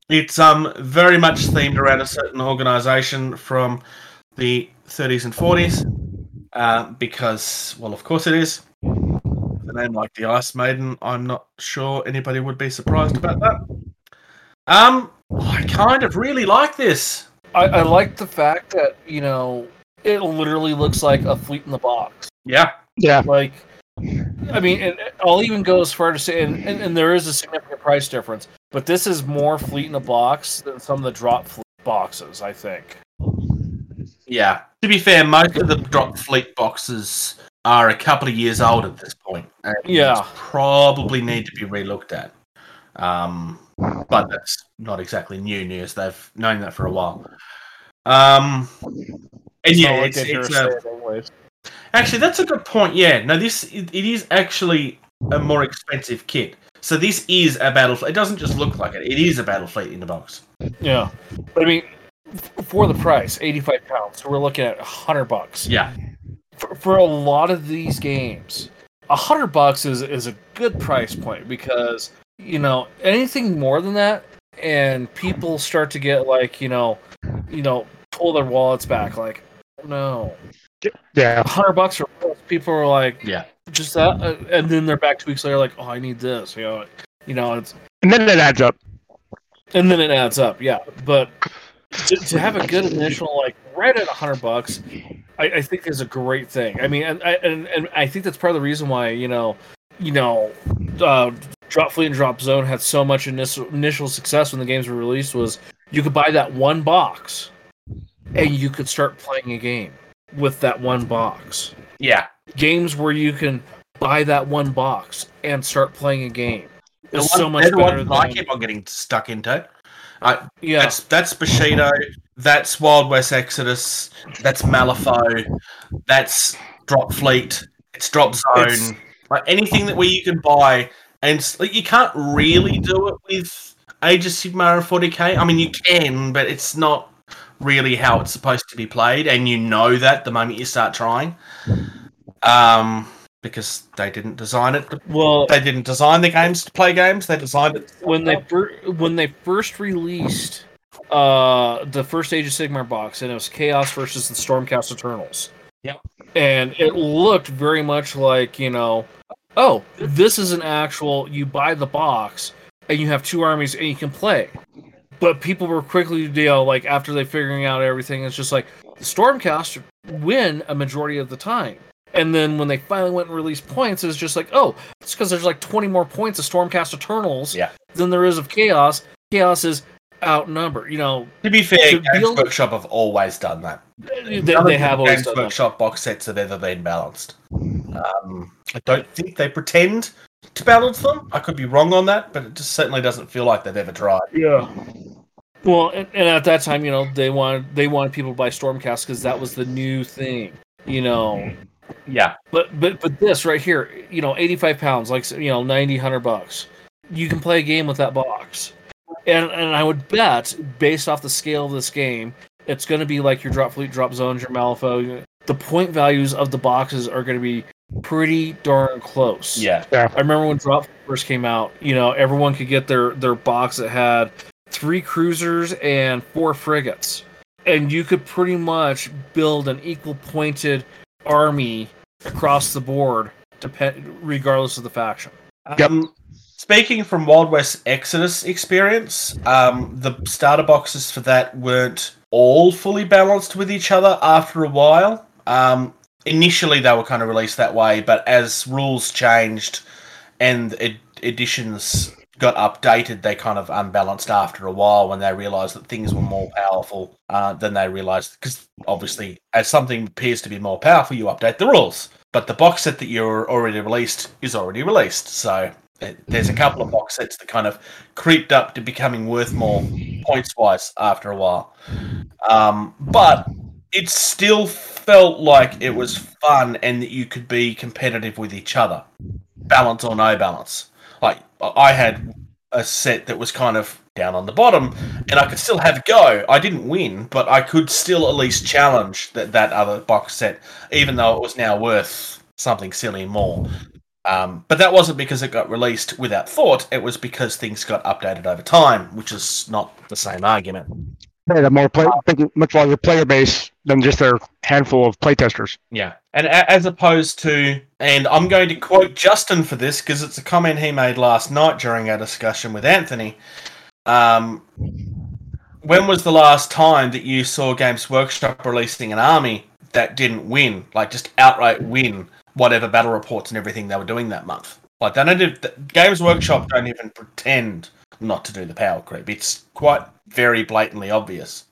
It's um very much themed around a certain organization from the 30s and 40s, uh, because well, of course it is. The name like the Ice Maiden, I'm not sure anybody would be surprised about that. Um, I kind of really like this.
I, I like the fact that you know it literally looks like a fleet in the box.
Yeah,
Yeah.
Like, I mean, and I'll even go as far to say, and, and, and there is a significant price difference. but this is more fleet in the box than some of the drop fleet boxes. I think.
Yeah. To be fair, most of the drop fleet boxes are a couple of years old at this point. and
Yeah.
Probably need to be relooked at. Um, but that's not exactly new news. They've known that for a while. Um, and yeah, it's, it's a, actually that's a good point. Yeah, no, this it, it is actually a more expensive kit. So this is a battle. It doesn't just look like it. It is a battle fleet in the box.
Yeah, but I mean, for the price, eighty-five pounds, so we're looking at hundred bucks.
Yeah,
For, for a lot of these games, hundred bucks is is a good price point because you know anything more than that, and people start to get like you know, you know, pull their wallets back. Like, no,
Yeah.
hundred bucks for people are like,
yeah.
just that, uh, and then they're back two weeks later, like, oh, I need this. You know, you know, it's
And then it adds up.
and then it adds up. Yeah, but to, to have a good initial, like right at a hundred bucks, I, I think is a great thing. I mean, and, I- and and I think that's part of the reason why you know, you know, uh, Drop Fleet and Drop Zone had so much initial initial success when the games were released was you could buy that one box, and you could start playing a game with that one box.
Yeah.
Games where you can buy that one box and start playing a game.
The
Is
one-
so much
they're the
better
I keep on getting stuck into. Uh,
yeah.
That's that's Bushido. That's Wild West Exodus. That's Malifaux. That's Drop Fleet. It's Drop Zone.
It's-
like anything that where you can buy, and like, you can't really do it with Age of Sigmar and 40k. I mean, you can, but it's not really how it's supposed to be played, and you know that the moment you start trying. Um, because they didn't design it. To,
well,
they didn't design the games to play games. They designed it
when they fir- when they first released uh the first Age of Sigmar box, and it was Chaos versus the Stormcast Eternals.
Yep.
And it looked very much like you know, oh, this is an actual. You buy the box, and you have two armies, and you can play. But people were quickly, you know, like after they figuring out everything, it's just like the Stormcast win a majority of the time. And then when they finally went and released points, it's just like, oh, it's because there's like 20 more points of Stormcast Eternals
Yeah.
than there is of Chaos. Chaos is outnumbered. You know,
To be fair,
To
Games
build-
Workshop have always done that.
they,
None of
they
the
have always
Games
done that.
Workshop box sets have ever been balanced. Um, I don't think they pretend to balance them. I could be wrong on that, but it just certainly doesn't feel like they've ever tried.
Yeah. Well, and, and at that time, you know, they wanted they wanted people to buy Stormcast because that was the new thing. You know,
Yeah,
But but but this right here, you know, 85 pounds, like you know, 90, 100 bucks. You can play a game with that box. And and I would bet, based off the scale of this game, it's going to be like your drop fleet, drop zones, your Malifaux. The point values of the boxes are going to be pretty darn close.
yeah,
I remember when Drop first came out, you know, everyone could get their their box that had three cruisers and four frigates. And you could pretty much build an equal pointed army across the board, depend regardless of the faction.
Yep.
Um, speaking from Wild West Exodus experience, um, the starter boxes for that weren't all fully balanced with each other after a while. Um, initially, they were kind of released that way, but as rules changed and ed- editions got updated, they kind of unbalanced after a while when they realized that things were more powerful uh, than they realized. Because obviously, as something appears to be more powerful, you update the rules. But the box set that you're already released is already released. So there's a couple of box sets that kind of creeped up to becoming worth more points wise after a while. Um, but it still felt like it was fun and that you could be competitive with each other, balance or no balance. Like I had a set that was kind of down on the bottom, and I could still have a go. I didn't win, but I could still at least challenge that that other box set, even though it was now worth something silly more. Um, but that wasn't because it got released without thought. It was because things got updated over time, which is not the same argument.
They have more play, much larger player base than just their handful of playtesters.
Yeah, and a- as opposed to, and I'm going to quote Justin for this because it's a comment he made last night during our discussion with Anthony. Um, when was the last time that you saw Games Workshop releasing an army that didn't win, like just outright win whatever battle reports and everything they were doing that month? Like they don't. Even, Games Workshop don't even pretend not to do the power creep. It's quite very blatantly obvious.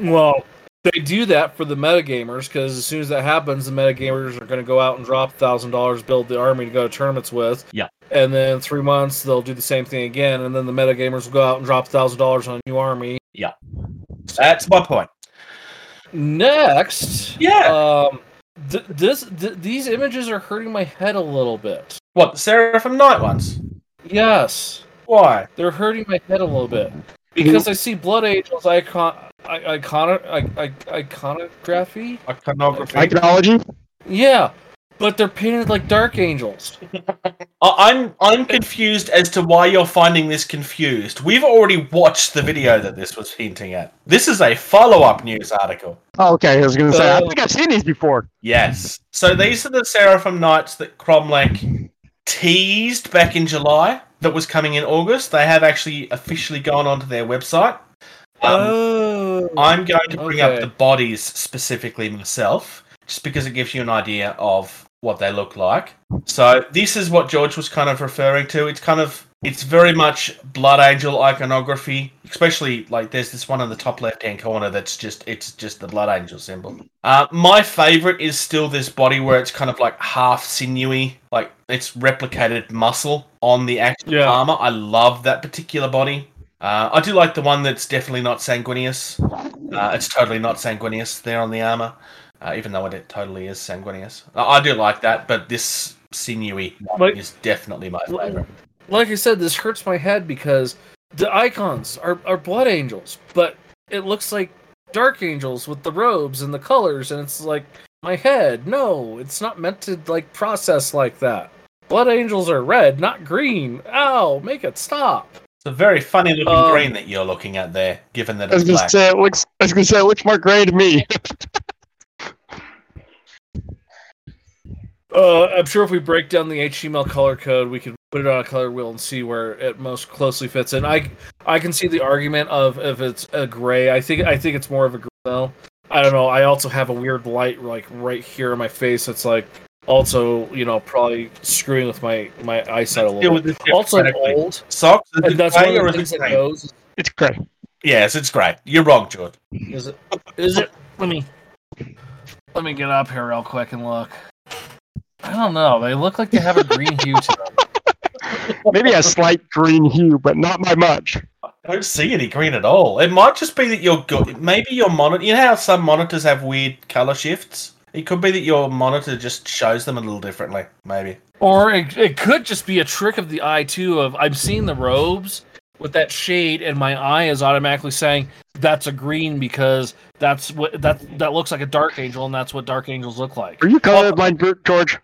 Well, they do that for the metagamers because as soon as that happens, the metagamers are going to go out and drop thousand dollars, build the army to go to tournaments with.
Yeah.
And then three months they'll do the same thing again, and then the metagamers will go out and drop thousand dollars on a new army. Yeah.
That's my point.
Next,
Yeah.
um, th- this th- these images are hurting my head a little bit.
what the Seraphim Knight ones?
Yes,
Why?
they're hurting my head a little bit mm-hmm. because I see Blood Angels icon, I- icon, I- I- iconography.
Iconography.
Iconology?
Yeah, but they're painted like Dark Angels.
I- I'm I'm confused as to why you're finding this confused. We've already watched the video that this was hinting at. This is a follow-up news article.
Oh, okay. I was gonna say I
Uh,
think I've seen these before.
Yes. So these are the Seraphim Knights that Kromlech teased back in July that was coming in August. They have actually officially gone onto their website. Um,
oh,
I'm going to bring up the bodies specifically myself, just because it gives you an idea of what they look like. So this is what George was kind of referring to. It's kind of it's very much Blood Angel iconography, especially like there's this one in the top left hand corner that's just it's just the Blood Angel symbol. Uh, my favorite is still this body where it's kind of like half sinewy, like it's replicated muscle on the actual
Yeah.
armor. I love that particular body. Uh, I do like the one that's definitely not Sanguinius. Uh, it's totally not Sanguinius there on the armor, uh, even though it totally is Sanguinius. I, I do like that, but this sinewy
Like-
is definitely my favorite.
like I said, this hurts my head because the icons are, are blood angels, but it looks like dark angels with the robes and the colors, and it's like my head. No, it's not meant to like process like that. Blood angels are red, not green. Ow, make it stop.
It's a very funny looking
Um,
green that you're looking at there, given that
I was
it's
gonna
black.
say it looks. I was gonna say it looks more gray to me.
Uh, I'm sure if we break down the HTML color code, we can put it on a color wheel and see where it most closely fits in. I I can see the argument of if it's a gray. I think I think it's more of a gray though. I don't know. I also have a weird light like right here in my face. It's like also you know probably screwing with my my eyesight a little bit.
this
Also
differently.
old,
Socks?
And that's one of the things that goes.
It's gray.
Yes, it's gray. You're wrong, George.
Is it? Is it? Let me let me get up here real quick and look. I don't know. They look like they have a green hue to them.
Maybe a slight green hue, but not by much.
I don't see any green at all. It might just be that your go- maybe your monitor. You know how some monitors have weird color shifts. It could be that your monitor just shows them a little differently. Maybe.
Or it, it could just be a trick of the eye too. Of I'm seeing the robes with that shade, and my eye is automatically saying that's a green because that's what that that looks like a dark angel, and that's what dark angels look like.
Are you colorblind, Bru- George?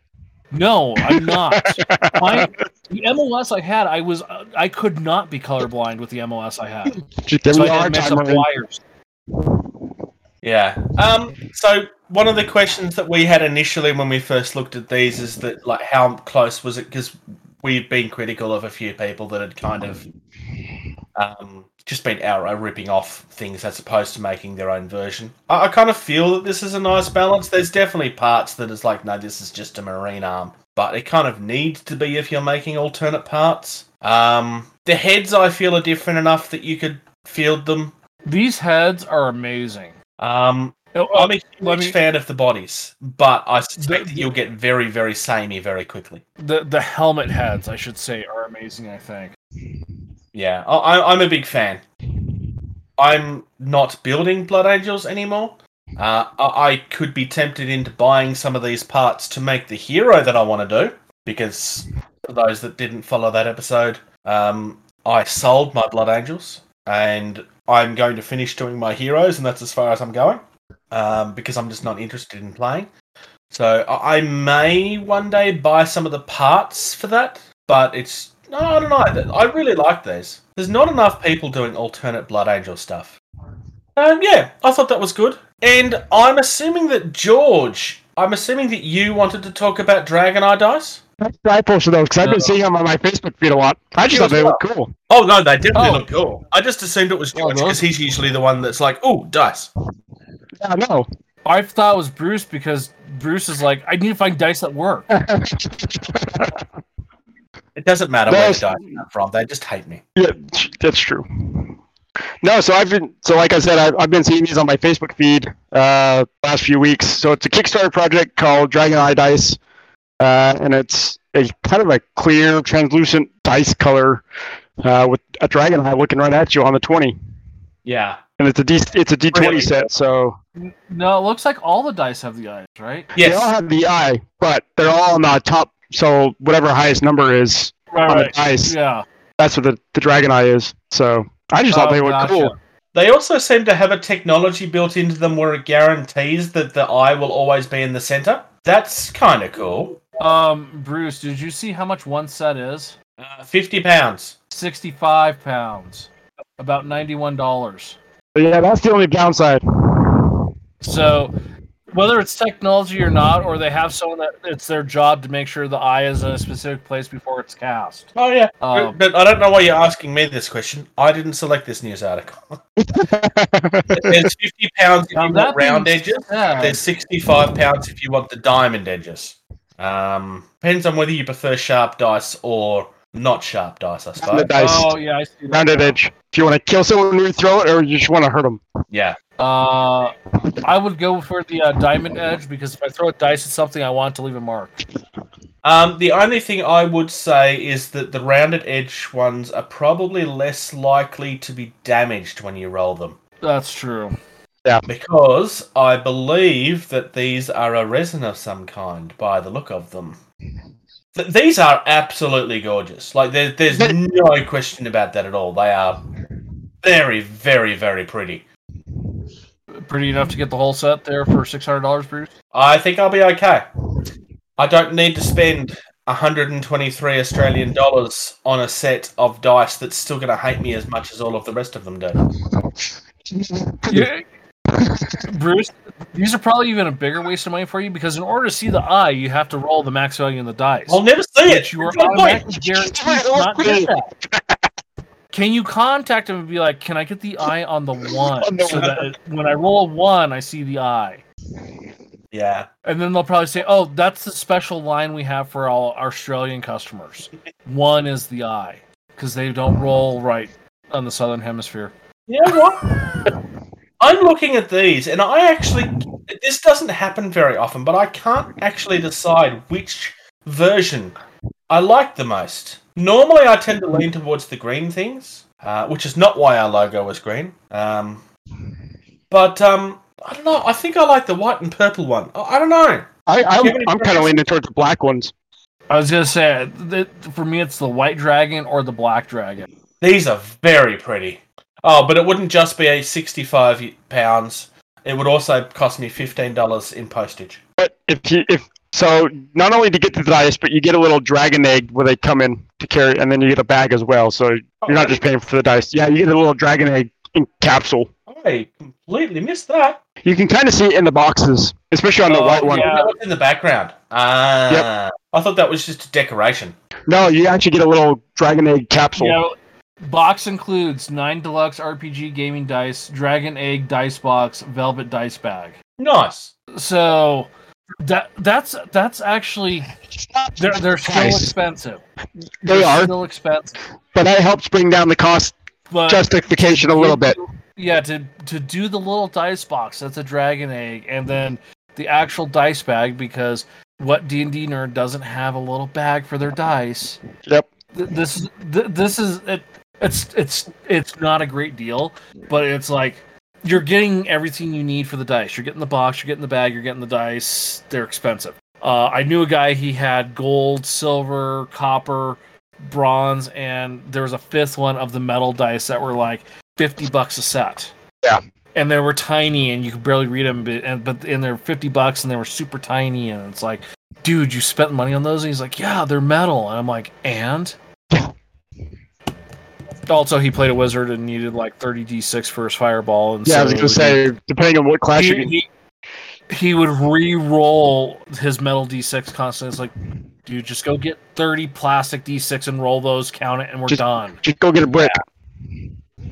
No, I'm not. my, the MOS I had, I was I could not be colorblind with the MOS I had.
Just give
So
me a
I
hard
didn't up wires.
Yeah. Um. So one of the questions that we had initially when we first looked at these is that like how close was it? Because we've been critical of a few people that had kind of um just been outright ripping off things as opposed to making their own version. I, I kind of feel that this is a nice balance. There's definitely parts that is like, no, this is just a marine arm, but it kind of needs to be if you're making alternate parts. Um, the heads I feel are different enough that you could field them.
These heads are amazing.
Um,
Oh,
I'm a huge
let me-
fan of the bodies, but I suspect
The-
that you'll get very, very samey very quickly.
the the helmet heads, I should say, are amazing. I think.
Yeah, I, I- I'm a big fan. I'm not building Blood Angels anymore. Uh, I, I could be tempted into buying some of these parts to make the hero that I want to do, because for those that didn't follow that episode, um, I sold my Blood Angels, and I'm going to finish doing my heroes, and that's as far as I'm going, um, because I'm just not interested in playing. So I may one day buy some of the parts for that, but it's no, I don't know. I really like these. There's not enough people doing alternate Blood Angel stuff. Um, yeah, I thought that was good. And I'm assuming that George, I'm assuming that you wanted to talk about Dragon Eye dice.
I posted those because I've been seeing them on my Facebook feed a lot. I just thought they
well.
looked cool.
Oh no, they definitely
Oh.
look cool. I just assumed it was George
those-
because he's usually the one that's like, "Oh, dice."
Yeah, no.
I thought it was Bruce because Bruce is like, I need to find dice that work.
It doesn't matter where
No,
the dice come from. They just hate me.
Yeah, that's true. No, so I've been so like I said, I've, I've been seeing these on my Facebook feed uh last few weeks. So it's a Kickstarter project called Dragon Eye Dice, uh, and it's a kind of a clear, translucent dice color uh, with a dragon eye looking right at you on the twenty.
Yeah.
And it's a D it's a D twenty
Really?
set, so
No, it looks like all the dice have the eyes, right? Yes.
they all have the eye, but they're all on the top. So whatever highest number is
Right,
on the dice,
Yeah.
that's what the, the dragon eye is. So I just thought
Oh,
they were
gotcha.
cool.
They also seem to have a technology built into them where it guarantees that the eye will always be in the center. That's kind of cool.
Um, Bruce, did you see how much one set is?
Uh, Fifty pounds.
Sixty-five pounds, about ninety-one dollars.
Yeah, that's the only downside.
So, whether it's technology or not, or they have someone that it's their job to make sure the eye is in a specific place before it's cast.
Oh yeah.
Um,
but, but I don't know why you're asking me this question. I didn't select this news article. There's fifty pounds if
Now,
you want round
being
edges.
said-
There's sixty-five pounds if you want the diamond edges. Um, depends on whether you prefer sharp dice or not sharp dice, I suppose.
dice,
Oh yeah, I see that.
rounded edge. If you want to kill someone when you throw it, or you just want to hurt them.
Yeah.
Uh, I would go for the uh, diamond edge because if I throw a dice at something, I want to leave a mark.
Um, the only thing I would say is that the rounded edge ones are probably less likely to be damaged when you roll them.
That's true. Yeah.
Because I believe that these are a resin of some kind by the look of them. Th- these are absolutely gorgeous. Like, there, there's
But-
no question about that at all. They are very, very, very pretty.
Pretty enough to get the whole set there for six hundred dollars, Bruce.
I think I'll be okay. I don't need to spend 123 Australian dollars on a set of dice that's still going to hate me as much as all of the rest of them do.
Yeah. Bruce, these are probably even a bigger waste of money for you because in order to see the eye, you have to roll the max value in the dice.
I'll never see it.
you are
That's my point.
automatically guaranteed not get that. Can you contact him and be like, "Can I get the eye on the one
On the
so
one.
that it- when I roll a one, I see the eye?"
Yeah.
And then they'll probably say, "Oh, that's the special line we have for all Australian customers. One is the eye because they don't roll right on the southern hemisphere."
You know what? I'm looking at these, and I actually. This doesn't happen very often, but I can't actually decide which version I like the most. Normally, I tend to lean towards the green things, uh, which is not why our logo was green. Um, but um, I don't know. I think I like the white and purple one. I, I don't know.
I, I'm,
Do you have any
I'm kind of leaning towards the black ones.
I was gonna say that for me, it's the white dragon or the black dragon.
These are very pretty. Oh, but it wouldn't just be a 65 pounds. It would also cost me $15 in postage.
But if you if so, not only to get the dice, but you get a little dragon egg where they come in to carry, and then you get a bag as well. So you're not just paying for the dice. Yeah, you get a little dragon egg in capsule.
I completely missed that.
You can kind of see it in the boxes, especially on the
Oh,
white one.
yeah.
That in the background. Ah. I thought that was just a decoration.
No, you actually get a little dragon egg capsule.
Yeah, box includes nine deluxe RPG gaming dice, dragon egg dice box, velvet dice bag.
Nice.
So that that's that's actually they're they're still
Nice.
expensive.
They
They're
are,
still expensive,
but that helps bring down the cost
but
justification a little bit.
Yeah, to to do the little dice box, that's a dragon egg, and then the actual dice bag because what D and D nerd doesn't have a little bag for their dice.
Yep.
Th- This th- this is it. It's it's it's not a great deal, but it's like you're getting everything you need for the dice. You're getting the box, you're getting the bag, you're getting the dice. They're expensive. Uh, I knew a guy. He had gold, silver, copper, bronze, and there was a fifth one of the metal dice that were like fifty bucks a set.
Yeah.
And they were tiny, and you could barely read them. But and but and they're fifty bucks, and they were super tiny, and it's like, dude, you spent money on those? And he's like, yeah, they're metal. And I'm like, and. Also, he played a wizard and needed like 30 d6 for his fireball. And
Yeah, I was gonna say, depending on what class
he,
you get,
he, he would re-roll his metal d6 constantly. It's like, dude, just go get 30 plastic d6 and roll those, count it, and we're
Just-
done.
just go get a brick.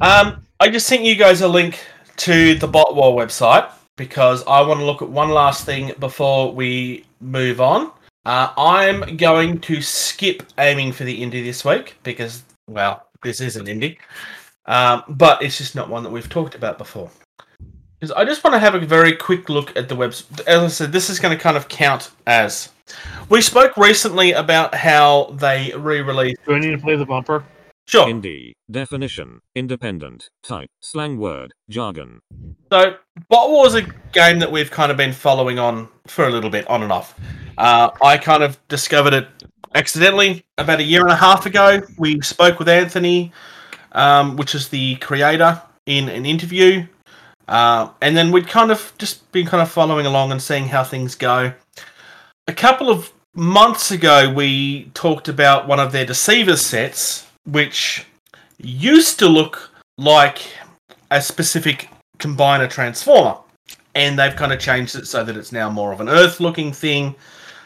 Um, I just sent you guys a link to the Bot War website because I want to look at one last thing before we move on. Uh, I'm going to skip aiming for the indie this week because, well, this is an indie, um, but it's just not one that we've talked about before. Because I just want to have a very quick look at the webs. As I said, this is going to kind of count as. We spoke recently about how they re-released.
Do I need to play the bumper?
Sure.
Indie. Definition. Independent. Type. Slang word. Jargon.
So, Bot Wars is a game that we've kind of been following on for a little bit, on and off. Uh, I kind of discovered it accidentally about a year and a half ago. We spoke with Anthony, um, which is the creator, in an interview. Uh, and then we'd kind of just been kind of following along and seeing how things go. A couple of months ago, we talked about one of their Deceivers sets, which used to look like a specific combiner transformer. And they've kind of changed it so that it's now more of an Earth looking thing.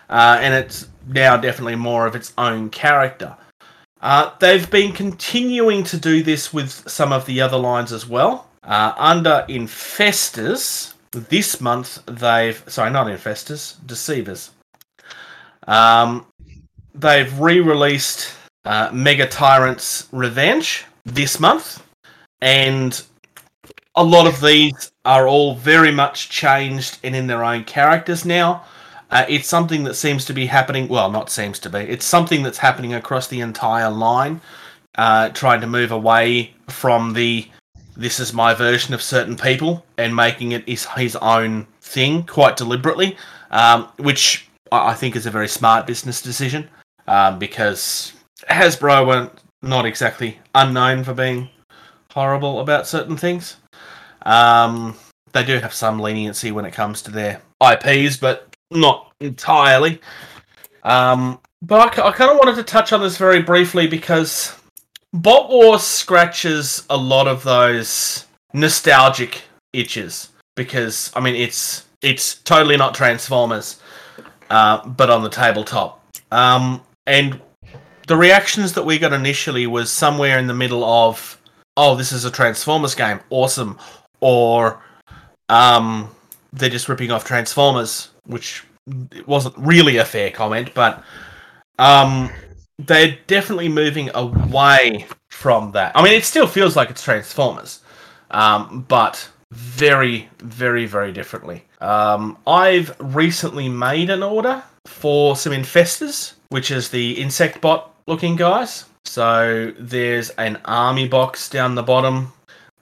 Uh, and it's now definitely more of its own character. Uh, they've been continuing to do this with some of the other lines as well. Uh, under Infestors, this month they've sorry, not Infestors, Deceivers. Um, they've re-released uh, Mega Tyrant's Revenge this month, and a lot of these are all very much changed and in their own characters now. Uh, it's something that seems to be happening. Well, not seems to be. It's something that's happening across the entire line, uh, trying to move away from the "this is my version of certain people" and making it his his own thing quite deliberately, um, which I think is a very smart business decision um, because Hasbro weren't not exactly unknown for being horrible about certain things. Um, they do have some leniency when it comes to their IPs, but not entirely. Um, but I, I kind of wanted to touch on this very briefly because Bot Wars scratches a lot of those nostalgic itches. Because I mean, it's it's totally not Transformers, uh, but on the tabletop. Um, and the reactions that we got initially was somewhere in the middle of, "Oh, this is a Transformers game, awesome," or um, they're just ripping off Transformers, which wasn't really a fair comment, but um, they're definitely moving away from that. I mean, it still feels like it's Transformers, um, but very, very, very differently. Um, I've recently made an order for some infestors, which is the insect bot looking guys. So there's an army box down the bottom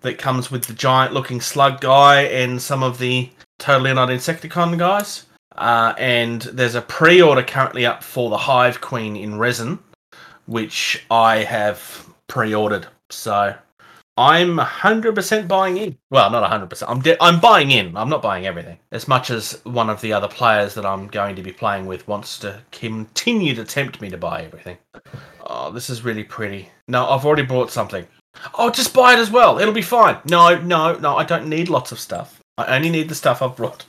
that comes with the giant looking slug guy and some of the totally not Insecticon guys. Uh, and there's a pre order currently up for the Hive Queen in resin, which I have pre ordered. So I'm 100% buying in. Well, not 100%. I'm de- I'm buying in. I'm not buying everything. As much as one of the other players that I'm going to be playing with wants to continue to tempt me to buy everything. Oh, this is really pretty. No, I've already bought something. Oh, just buy it as well. It'll be fine. No, no, no. I don't need lots of stuff. I only need the stuff I've brought.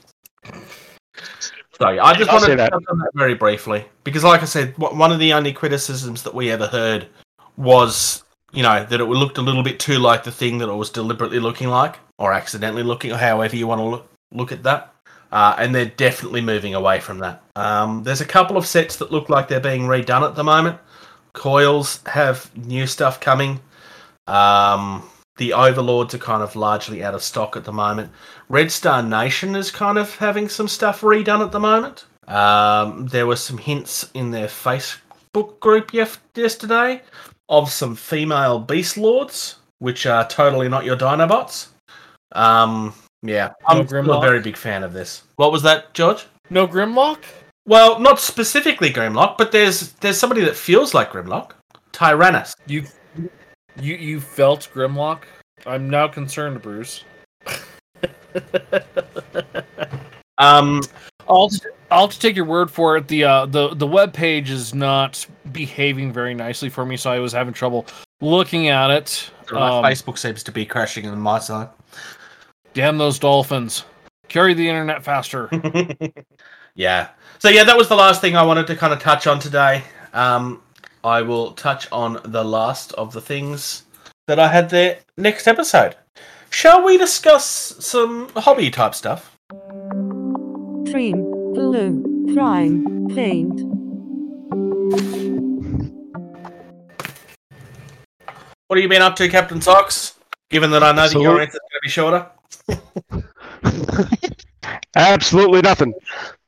Sorry, I just wanted to
that.
touch on that very briefly because, like I said, one of the only criticisms that we ever heard was, you know, that it looked a little bit too like the thing that it was deliberately looking like, or accidentally looking, or however you want to look, look at that. Uh, and they're definitely moving away from that. Um, there's a couple of sets that look like they're being redone at the moment. Coils have new stuff coming. Um, the Overlords are kind of largely out of stock at the moment. Red Star Nation is kind of having some stuff redone at the moment. Um, there were some hints in their Facebook group yef- yesterday of some female Beast Lords, which are totally not your Dinobots. Um, yeah, I'm
No
still a very big fan of this. What was that, George?
No Grimlock?
Well, not specifically Grimlock, but there's there's somebody that feels like Grimlock. Tyrannus.
You you you felt Grimlock? I'm now concerned, Bruce.
Um,
I'll I'll just take your word for it. The uh, the the web page is not behaving very nicely for me, so I was having trouble looking at it.
my
Um,
Facebook seems to be crashing on my side.
damn those dolphins! Carry the internet faster.
yeah. So yeah, that was the last thing I wanted to kind of touch on today. Um, I will touch on the last of the things that I had there next episode. Shall we discuss some hobby type stuff?
Cream, glue, prime, paint,
What have you been up to, Captain Socks? Given that I know that your
Absolute-
answer's going to be shorter.
Absolutely nothing.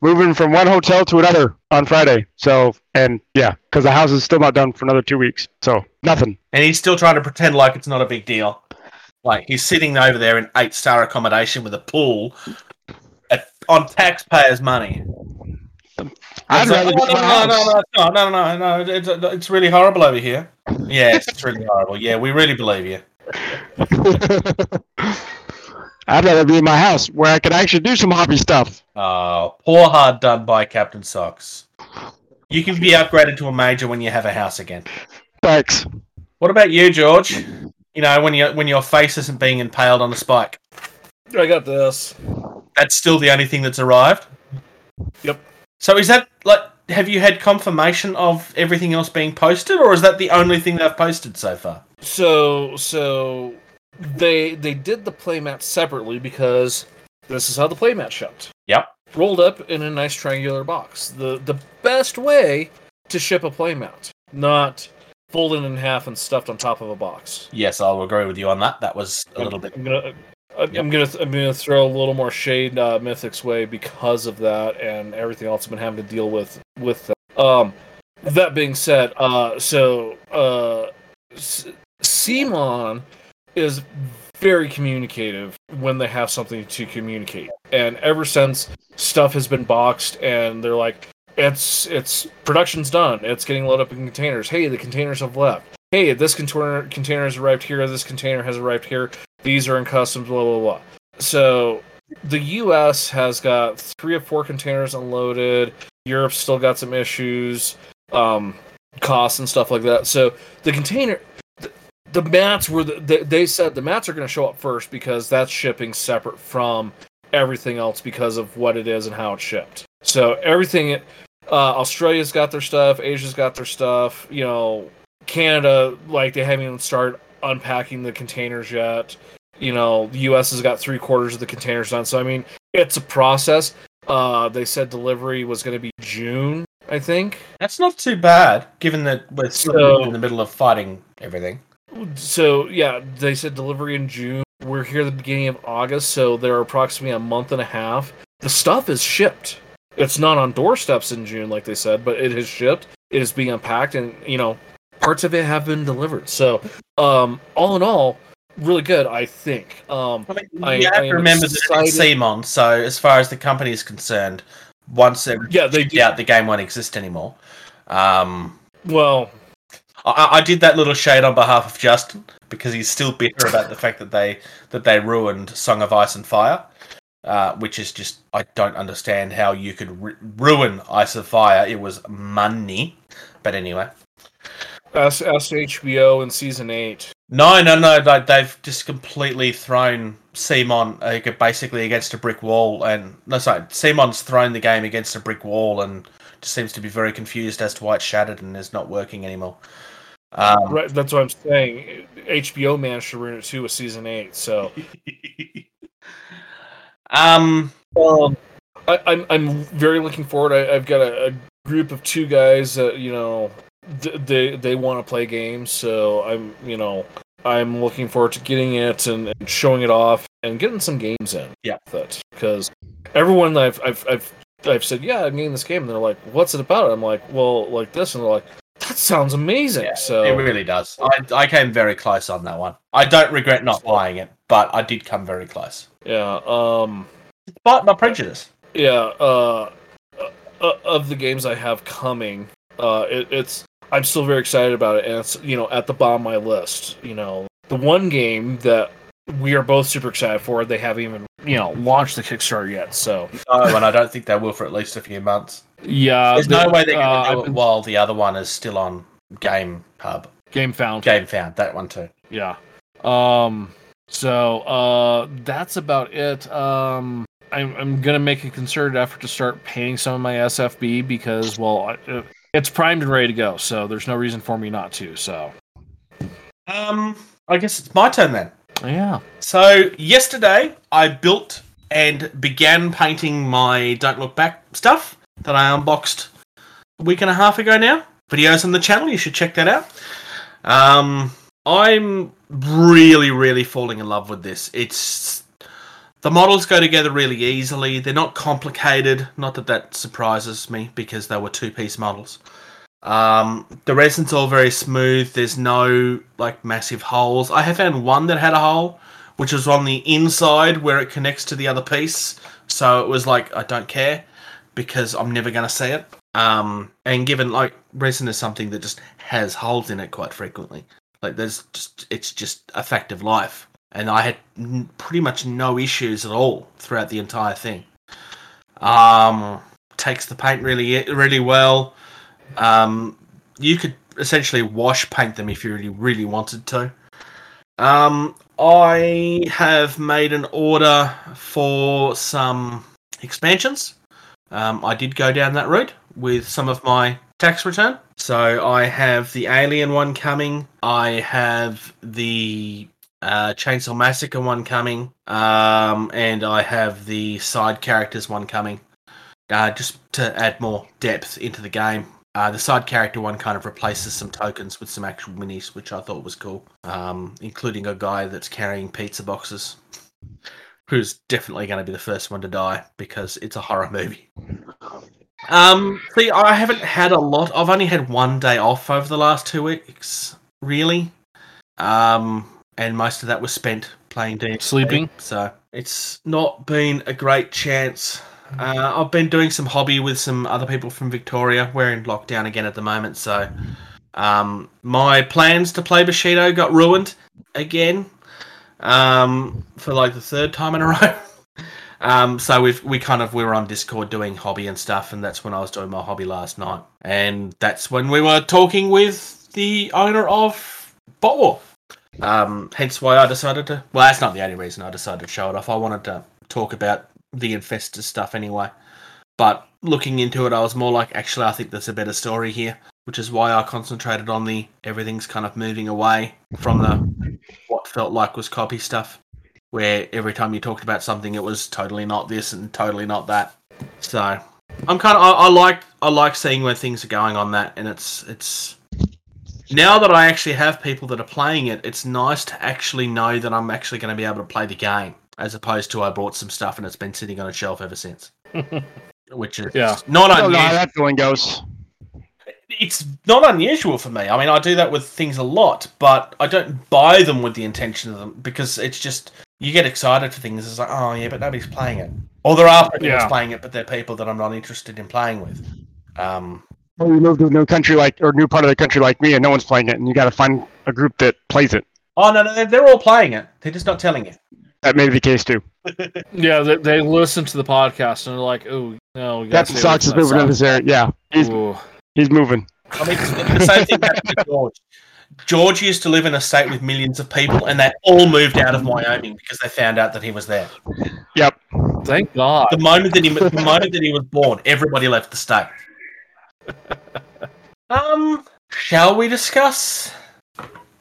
Moving from one hotel to another on Friday. So, and yeah, because the house is still not done for another two weeks. So, nothing.
And he's still trying to pretend like it's not a big deal. Like he's sitting over there in eight star accommodation with a pool at, on taxpayers' money.
I'd
It's like,
rather
"Oh, no, no, no, no, no, no, no, no, it's, it's really horrible over here. Yeah, it's really horrible. Yeah, we really believe you.
I'd rather be in my house where I can actually do some hobby stuff.
Oh, poor hard done by Captain Socks. You can be upgraded to a major when you have a house again.
Thanks.
What about you, George? You know, when you when your face isn't being impaled on a spike.
I got this.
That's still the only thing that's arrived.
Yep.
So is that like have you had confirmation of everything else being posted, or is that the only thing they've posted so far?
So so they they did the playmat separately because this is how the playmat shipped.
Yep.
Rolled up in a nice triangular box. The the best way to ship a playmat, not folded in half and stuffed on top of a box.
Yes, I'll agree with you on that. That was a little bit.
I'm gonna. I'm I'm gonna I'm gonna throw a little more shade uh, Mythic's way because of that and everything else I've been having to deal with with that. Um, that being said, uh, so uh, S- CMON is very communicative when they have something to communicate, and ever since stuff has been boxed and they're like, it's it's production's done, it's getting loaded up in containers. Hey, the containers have left. Hey, this container container has arrived here. This container has arrived here these are in customs, blah blah blah. So the U.S. has got three or four containers unloaded. Europe's still got some issues, um, costs and stuff like that. So the container, the, the mats were the, they, they said the mats are going to show up first because that's shipping separate from everything else because of what it is and how it's shipped. So everything, uh, Australia's got their stuff, Asia's got their stuff. You know, Canada, like they haven't even started unpacking the containers yet. You know, the US has got three quarters of the containers done. So I mean, it's a process. Uh, they said delivery was going to be June, I think.
That's not too bad, given that we're still
So-
in the middle of fighting everything.
So yeah, they said delivery in June. We're here at the beginning of August, so they're approximately a month and a half. The stuff is shipped. It's not on doorsteps in June, like they said, but it is shipped. It is being unpacked, and you know, parts of it have been delivered. So, um, all in all, really good, I think. Um,
I mean, you
I
have
am
to remember that
excited.
CMON, so as far as the company is concerned, once they're
yeah, they
out, the game won't exist anymore. Um,
Well,
I, I did that little shade on behalf of Justin because he's still bitter about the fact that they that they ruined Song of Ice and Fire, uh, which is just I don't understand how you could ru- ruin Ice of Fire. It was money, but anyway.
ask HBO in season eight.
No, no, no. Like they've just completely thrown CMON uh, basically against a brick wall, and no, sorry, CMON's thrown the game against a brick wall, and just seems to be very confused as to why it's shattered and is not working anymore. Um,
Right, that's what I'm saying. HBO managed to ruin it too with season eight. So.
um,
Um, I, I'm I'm very looking forward. I, I've got a, a group of two guys that you know th- they they want to play games, so I'm you know I'm looking forward to getting it and, and showing it off and getting some games in.
Yeah.
with it because everyone I've I've I've I've said yeah I'm getting this game and they're like what's it about? I'm like well like this and they're like that sounds amazing.
Yeah,
so
It really does. I, I came very close on that one. I don't regret not buying it, but I did come very close.
yeah um
Despite my prejudice.
yeah uh, uh of the games i have coming uh it, it's i'm still very excited about it and it's you know at the bottom of my list you know the one game that we are both super excited for they haven't even you know launched the kickstarter yet so
Oh, and I don't think they will for at least a few months.
yeah
There's no way they're going to do
I've
it
been-
while the other one is still on Game Hub.
game found
Gamefound, that one too.
yeah um so uh that's about it um I'm, I'm gonna make a concerted effort to start painting some of my sfb because well I- uh, it's primed and ready to go so there's no reason for me not to so
Um, I guess it's my turn then.
Yeah
So yesterday I built and began painting my Don't Look Back stuff that I unboxed a week and a half ago now. videos on the channel. You should check that out. Um, I'm really, really falling in love with this. It's the models go together really easily. They're not complicated. Not that that surprises me because they were two-piece models. Um, the resin's all very smooth. There's no like massive holes. I have found one that had a hole, which was on the inside where it connects to the other piece. So it was like I don't care because I'm never going to see it. Um, and given like resin is something that just has holes in it quite frequently, like there's just it's just a fact of life. And I had n- pretty much no issues at all throughout the entire thing. Um, takes the paint really really well. Um, you could essentially wash paint them if you really really wanted to. Um, I have made an order for some expansions. Um, I did go down that route with some of my tax return. So I have the Alien one coming. I have the uh, Chainsaw Massacre one coming. Um, and I have the side characters one coming. Uh, just to add more depth into the game. Uh, the side character one kind of replaces some tokens with some actual minis, which I thought was cool, um, including a guy that's carrying pizza boxes, who's definitely going to be the first one to die because it's a horror movie. Um, see, I haven't had a lot. I've only had one day off over the last two weeks, really, um, and most of that was spent playing D.
Sleeping?
So it's not been a great chance. Uh, I've been doing some hobby with some other people from Victoria. We're in lockdown again at the moment, so um, my plans to play Bushido got ruined again um, for like the third time in a row. Um, so we've we kind of we were on Discord doing hobby and stuff, and that's when I was doing my hobby last night, and that's when we were talking with the owner of Bot War. Um, hence why I decided to. Well, that's not the only reason I decided to show it off. I wanted to talk about the Infestor stuff anyway. But looking into it, I was more like, actually, I think there's a better story here, which is why I concentrated on the everything's kind of moving away from the what felt like was copy stuff, where every time you talked about something, it was totally not this and totally not that. So I'm kind of I, I like I like seeing where things are going on that, and it's it's now that I actually have people that are playing it, it's nice to actually know that I'm actually going to be able to play the game, as opposed to I bought some stuff and it's been sitting on a shelf ever since. Which is
Yeah.
not
I don't know
unusual.
that feeling goes.
It's not unusual for me. I mean, I do that with things a lot, but I don't buy them with the intention of them because it's just you get excited for things. It's like, oh yeah, but nobody's playing it, or there are people
Yeah.
playing it, but they're people that I'm not interested in playing with. Um,
Or you move to a new country like or new part of the country like me, and no one's playing it, and you got to find a group that plays it.
oh no, no, they're- they're all playing it. They're just not telling you.
That may be the case too.
Yeah, they, they listen to the podcast and they're like, "Oh no, we gotta
Captain
stay
Socks is moving in
stuff."
this area. Yeah, he's
Ooh.
he's moving.
I mean, it's the same thing happened to George. George used to live in a state with millions of people, and they all moved out of Wyoming because they found out that he was there.
Yep.
Thank God.
The moment that he, the moment that he was born, everybody left the state. Um, shall we discuss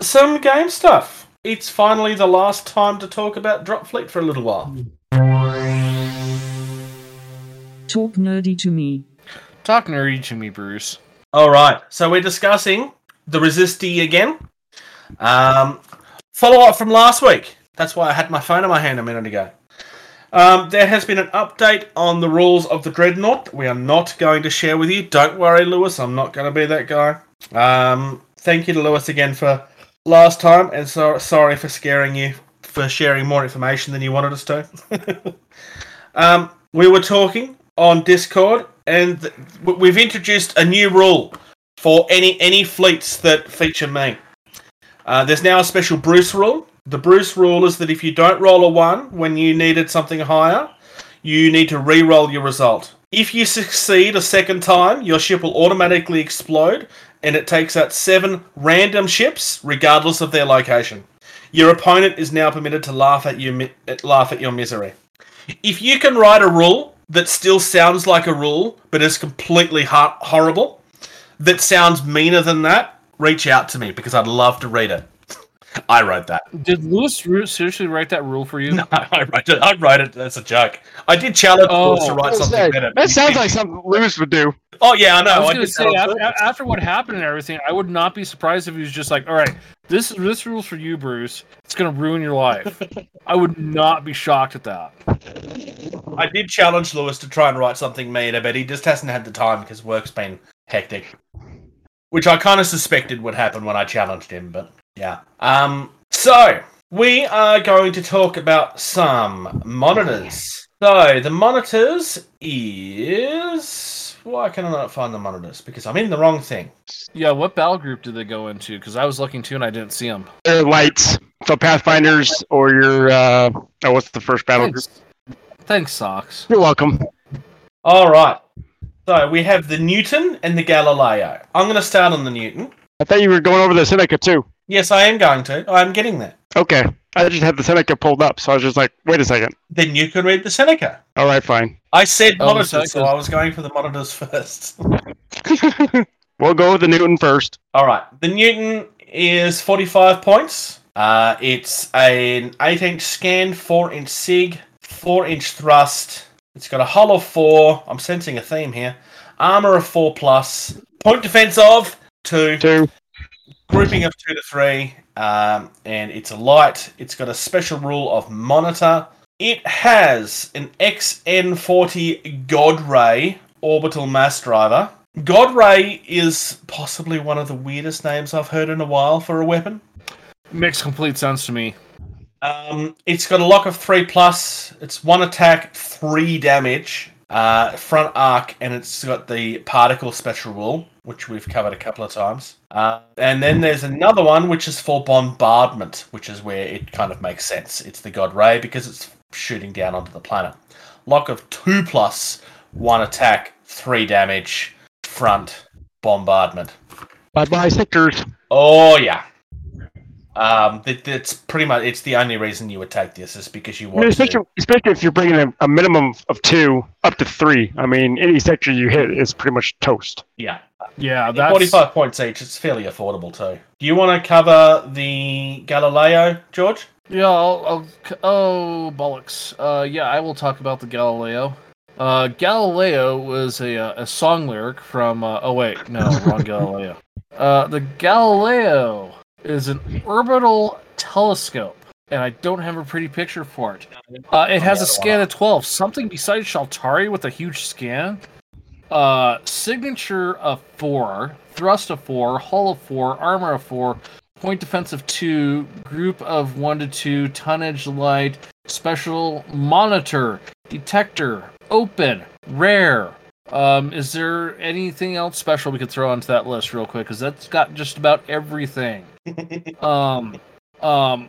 some game stuff? It's finally the last time to talk about Drop Fleet for a little while.
Talk nerdy to me.
Talk nerdy to me, Bruce.
All right, so we're discussing the Resisti again. Um, follow up from last week. That's why I had my phone in my hand a minute ago. Um, there has been an update on the rules of the Dreadnought. We are not going to share with you. Don't worry, Lewis. I'm not going to be that guy. Um, thank you to Lewis again for last time, and so sorry for scaring you for sharing more information than you wanted us to. um, we were talking on Discord, and th- we've introduced a new rule for any any fleets that feature me. Uh, there's now a special Bruce rule. The Bruce rule is that if you don't roll a one when you needed something higher, you need to re-roll your result. If you succeed a second time, your ship will automatically explode, and it takes out seven random ships, regardless of their location. Your opponent is now permitted to laugh at you, laugh at your misery. If you can write a rule that still sounds like a rule, but is completely horrible, that sounds meaner than that, reach out to me because I'd love to read it. I wrote that.
Did Lewis Root seriously write that rule for you?
No, I wrote it. I wrote it. That's a joke. I did challenge
Oh.
Lewis to write something
Say,
better.
that sounds like something Lewis would do.
Oh yeah, I know.
I was going to say after, after what happened and everything, I would not be surprised if he was just like, "All right, this this rules for you, Bruce. It's going to ruin your life." I would not be shocked at that.
I did challenge Lewis to try and write something meaner, but he just hasn't had the time because work's been hectic. Which I kind of suspected would happen when I challenged him, but yeah. Um, so we are going to talk about some monitors. So the monitors is why can I not find the monitors? Because I'm in the wrong thing.
Yeah, what battle group did they go into? Because I was looking too and I didn't see them.
They're lights. So Pathfinders or your uh oh what's the first battle group?
Thanks, Thanks socks.
You're welcome.
All right. So we have the Newton and the Galileo. I'm going to start on the Newton.
I thought you were going over the Seneca too.
Yes, I am going to. I'm getting there.
Okay. I just had the Seneca pulled up, so I was just like, wait a second.
Then you can read the Seneca.
All right, fine.
I said
Oh, the
monitors, so I was going for the monitors first.
we'll go with the Newton first.
All right. The Newton is 45 points. Uh, it's an 8 inch scan, 4 inch SIG, 4 inch thrust. It's got a hull of 4. I'm sensing a theme here. Armor of 4 plus. Point defense of 2.
Two.
Grouping of two to three, um, and it's a light. It's got a special rule of monitor. It has an XN40 God Ray orbital mass driver. God Ray is possibly one of the weirdest names I've heard in a while for a weapon.
Makes complete sense to me.
Um, it's got a lock of three plus. It's one attack, three damage, uh, front arc, and it's got the particle special rule, which we've covered a couple of times. Uh, and then there's another one which is for bombardment, which is where it kind of makes sense. It's the God Ray because it's shooting down onto the planet. Lock of two plus, one attack, three damage, front bombardment.
Bye bye sectors.
Oh yeah. Um, that, that's pretty much. It's the only reason you would take this is because you
I mean,
want
especially,
to.
especially if you're bringing a, a minimum of two up to three. I mean, any sector you hit is pretty much toast.
Yeah,
Yeah, that's
forty-five points each. It's fairly affordable too. Do you want to cover the Galileo, George?
Yeah, I'll, I'll oh bollocks. Uh, yeah, I will talk about the Galileo. Uh, Galileo was a uh, a song lyric from. Uh, oh wait, no, wrong Galileo. Uh, the Galileo is an orbital telescope, and I don't have a pretty picture for it. Uh, it has a scan of twelve, something besides Shaltari with a huge scan. Uh, signature of four, thrust of four, hull of four, armor of four, point defense of two, group of one to two, tonnage light, special monitor, detector, open, rare. Um, is there anything else special we could throw onto that list real quick? Because that's got just about everything. Um, um,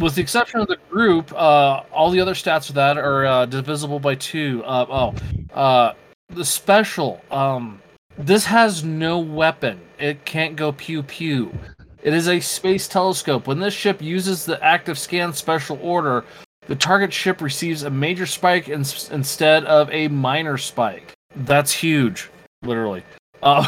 with the exception of the group, uh, all the other stats of that are uh, divisible by two. Uh, oh, uh, the special. Um, this has no weapon. It can't go pew pew. It is a space telescope. When this ship uses the active scan special order, the target ship receives a major spike in, instead of a minor spike. That's huge, literally. Uh,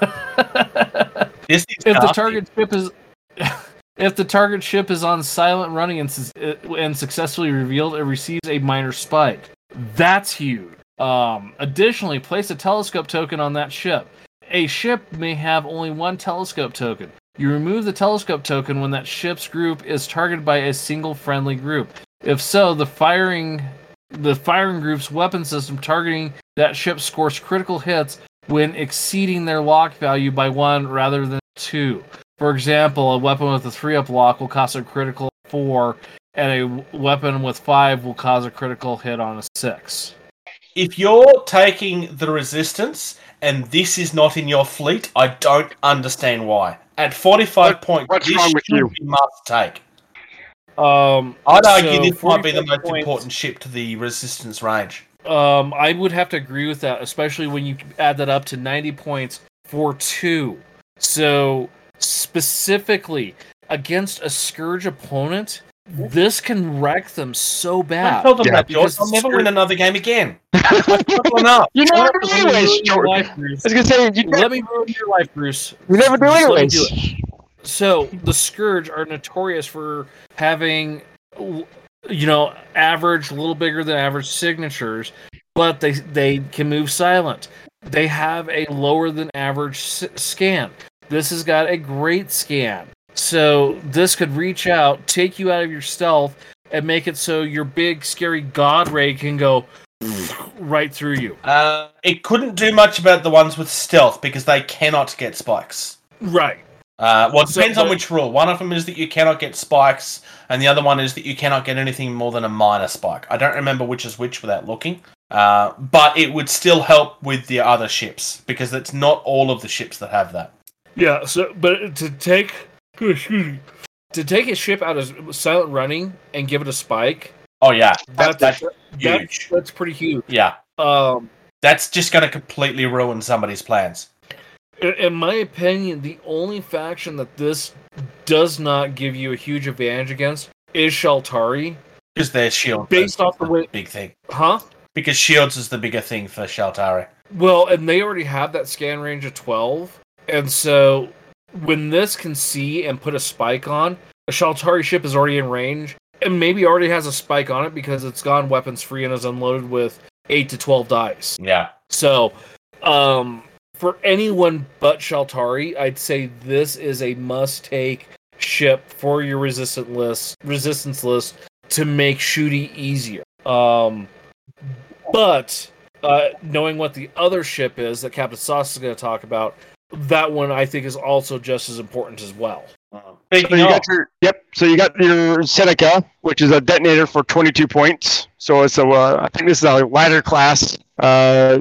This is
if the target ship is if the target ship is on silent running and, and successfully revealed, it receives a minor spike. That's huge. Um, additionally, place a telescope token on that ship. A ship may have only one telescope token. You remove the telescope token when that ship's group is targeted by a single friendly group. If so, the firing the firing group's weapon system targeting that ship scores critical hits when exceeding their lock value by one rather than two. For example, a weapon with a three up lock will cause a critical four, and a weapon with five will cause a critical hit on a six.
if you're taking the resistance and this is not in your fleet, I don't understand why. At 45
What-
points,
what's
this
wrong with
should
you?
be must take.
Um,
I'd argue
so
this might be the most
points-
important ship to the resistance range.
Um, I would have to agree with that, especially when you add that up to 90 points for two. So, specifically against a Scourge opponent, this can wreck them so
Don't
bad.
tell them
Yeah,
that, George.
because
I'll never
Scourge-
win another game again. I've got enough.
You
Let
never do
me ruin
anyways,
your
George. I
life, Bruce.
was gonna say you,
Let me ruin your life, Bruce.
you never do
Just let me
anyways.
do it. So the Scourge are notorious for having, you know, average, a little bigger than average signatures, but they they can move silent. They have a lower than average s- scan. This has got a great scan. So this could reach out, take you out of your stealth, and make it so your big scary god ray can go right through you.
Uh, it couldn't do much about the ones with stealth because they cannot get spikes.
Right.
Uh, well, it
So,
depends on which rule. One of them is that you cannot get spikes, and the other one is that you cannot get anything more than a minor spike. I don't remember which is which without looking. Uh, but it would still help with the other ships because it's not all of the ships that have that.
Yeah, so but to take to take a ship out of silent running and give it a spike,
Oh yeah,
that's
that's
that's,
huge.
that's pretty huge.
Yeah,
Um,
that's just going to completely ruin somebody's plans.
in, my opinion, the only faction that this does not give you a huge advantage against is Shaltari,
Because their shield
based off the way,
big thing.
huh?
Because shields is the bigger thing for Shaltari.
Well, and they already have that scan range of 12. And so when this can see and put a spike on, a Shaltari ship is already in range and maybe already has a spike on it because it's gone weapons free and is unloaded with 8 to 12 dice.
Yeah.
So, um, for anyone but Shaltari, I'd say this is a must take ship for your resistant list, resistance list to make shooty easier. Um, but uh, knowing what the other ship is that Captain Socks is going to talk about, that one I think is also just as important as well.
So you got your yep. So you got your Seneca, which is a detonator for 22 points. So it's a uh, I think this is a ladder class, uh,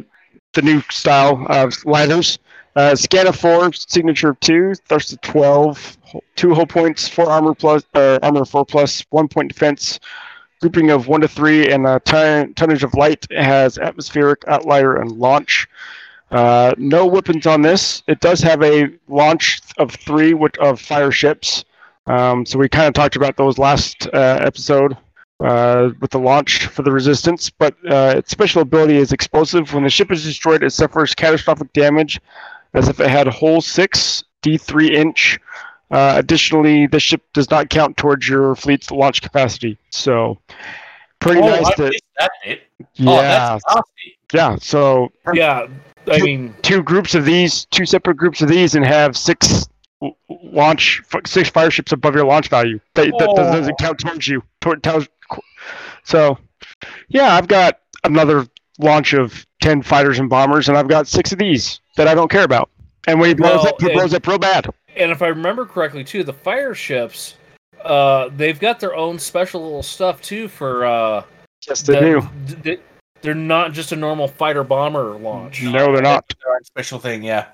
the new style of ladders. Uh, scan of four, signature of two, thrust of 12, ho- two hull points, four armor plus, uh, armor four plus, one point defense, grouping of one to three, and a ton, tonnage of light. It has atmospheric, outlier, and launch. Uh, no weapons on this. It does have a launch of three with, of fire ships. Um, so we kind of talked about those last uh, episode uh, with the launch for the resistance. But uh, its special ability is explosive. When the ship is destroyed, it suffers catastrophic damage as if it had a whole six D3 inch. Uh, additionally, the ship does not count towards your fleet's launch capacity. So pretty
oh,
nice
I
to
missed that
yeah
Oh, that's nasty.
yeah. So
Yeah, I mean,
two groups of these, two separate groups of these, and have six launch six fire ships above your launch value. That, that
Oh.
doesn't count towards you. So, yeah, I've got another launch of ten fighters and bombers, and I've got six of these that I don't care about. And when he blows
Well,
up, he
and-
blows up real bad.
and if I remember correctly, too, the fire ships, uh, they've got their own special little stuff too for uh,
Yes, they
that-
do.
d- They're not just a normal fighter bomber launch.
No, they're not.
Their own special thing, yeah.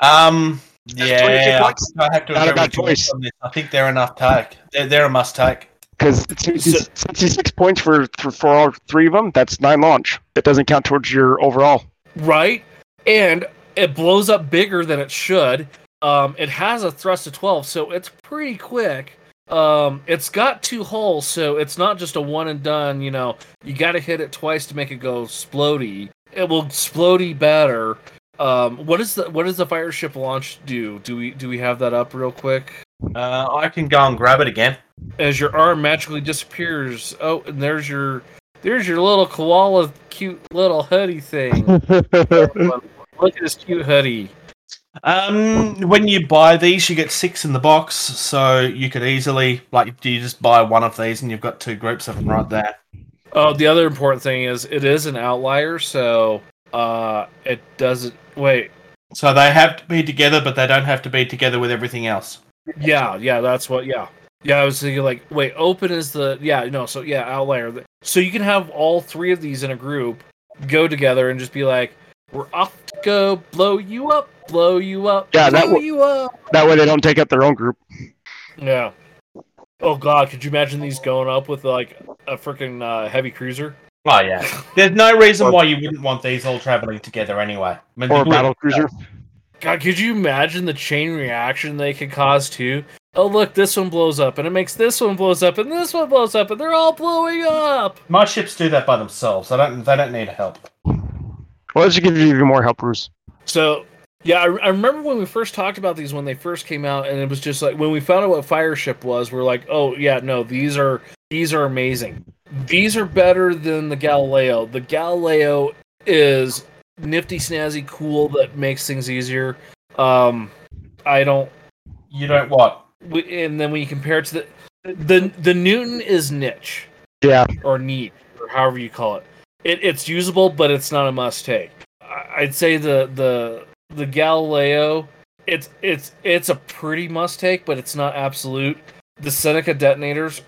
Um,
That's
yeah, I think I have to
Not a
agree
bad choice.
on this. I think they're enough take. They're, they're a must take.
Because 66 points for, for, for all three of them, that's nine launch. It doesn't count towards your overall.
right? And it blows up bigger than it should. Um, it has a thrust of 12, so it's pretty quick. Um, it's got two holes, so it's not just a one and done. You know, you got to hit it twice to make it go splody. It will splody better. Um, what is the what does the fire ship launch do? Do we do we have that up real quick?
Uh, I can go and grab it again.
As your arm magically disappears. Oh, and there's your there's your little koala, cute little hoodie thing. Look at this cute hoodie.
Um, when you buy these, you get six in the box, so you could easily like you just buy one of these and you've got two groups of them right there.
Oh, the other important thing is it is an outlier, so uh, it doesn't. Wait,
So they have to be together, but they don't have to be together with everything else.
yeah, yeah, that's what. Yeah, yeah. I was thinking like, wait, open is the yeah, no, so yeah, outlier. So you can have all three of these in a group go together and just be like, we're off to go blow you up, blow you up,
Yeah, that w-
you up.
that way they don't take up their own group.
Yeah. Oh God, could you imagine these going up with like a freaking uh, heavy cruiser?
Oh yeah. There's no reason why you wouldn't want these all traveling together anyway. I mean,
Or a battle cruiser.
God, could you imagine the chain reaction they could cause too? Oh look, this one blows up, and it makes this one blows up, and this one blows up, and they're all blowing up.
My ships do that by themselves. They don't. They don't need help.
Well, let's give you even more help, Bruce.
So Yeah, I, I remember when we first talked about these when they first came out, and it was just like when we found out what Fireship was, we are like, oh yeah, no, these are these are amazing. These are better than the Galileo. The Galileo is nifty, snazzy, cool that makes things easier. Um, I don't.
You don't what?
we- And then when you compare it to the the the Newton is niche
Yeah.
or neat or however you call it. it it's usable, but it's not a must take. I- I'd say the the the Galileo, it's it's it's a pretty must take, but it's not absolute. The Seneca detonators,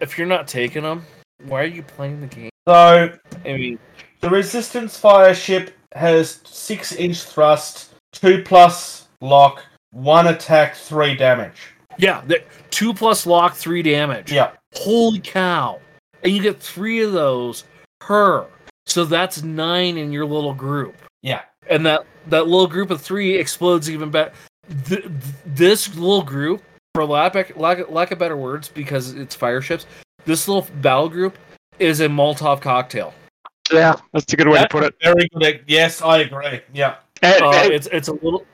if you're not taking them, why are you playing the game?
So
I mean,
the resistance fire ship has six inch thrust, two plus lock, one attack, three damage.
yeah, the, two plus lock, three damage.
Yeah.
Holy cow! And you get three of those per, so that's nine in your little group.
Yeah.
and that that little group of three explodes even better. Th- th- this little group, for lack of, lack, lack of better words, because it's fire ships, this little battle group is a Molotov cocktail.
Yeah. That's a good way
That's
to put it.
Very good. Yes, I agree. Yeah.
And,
Uh,
and-
it's it's a little.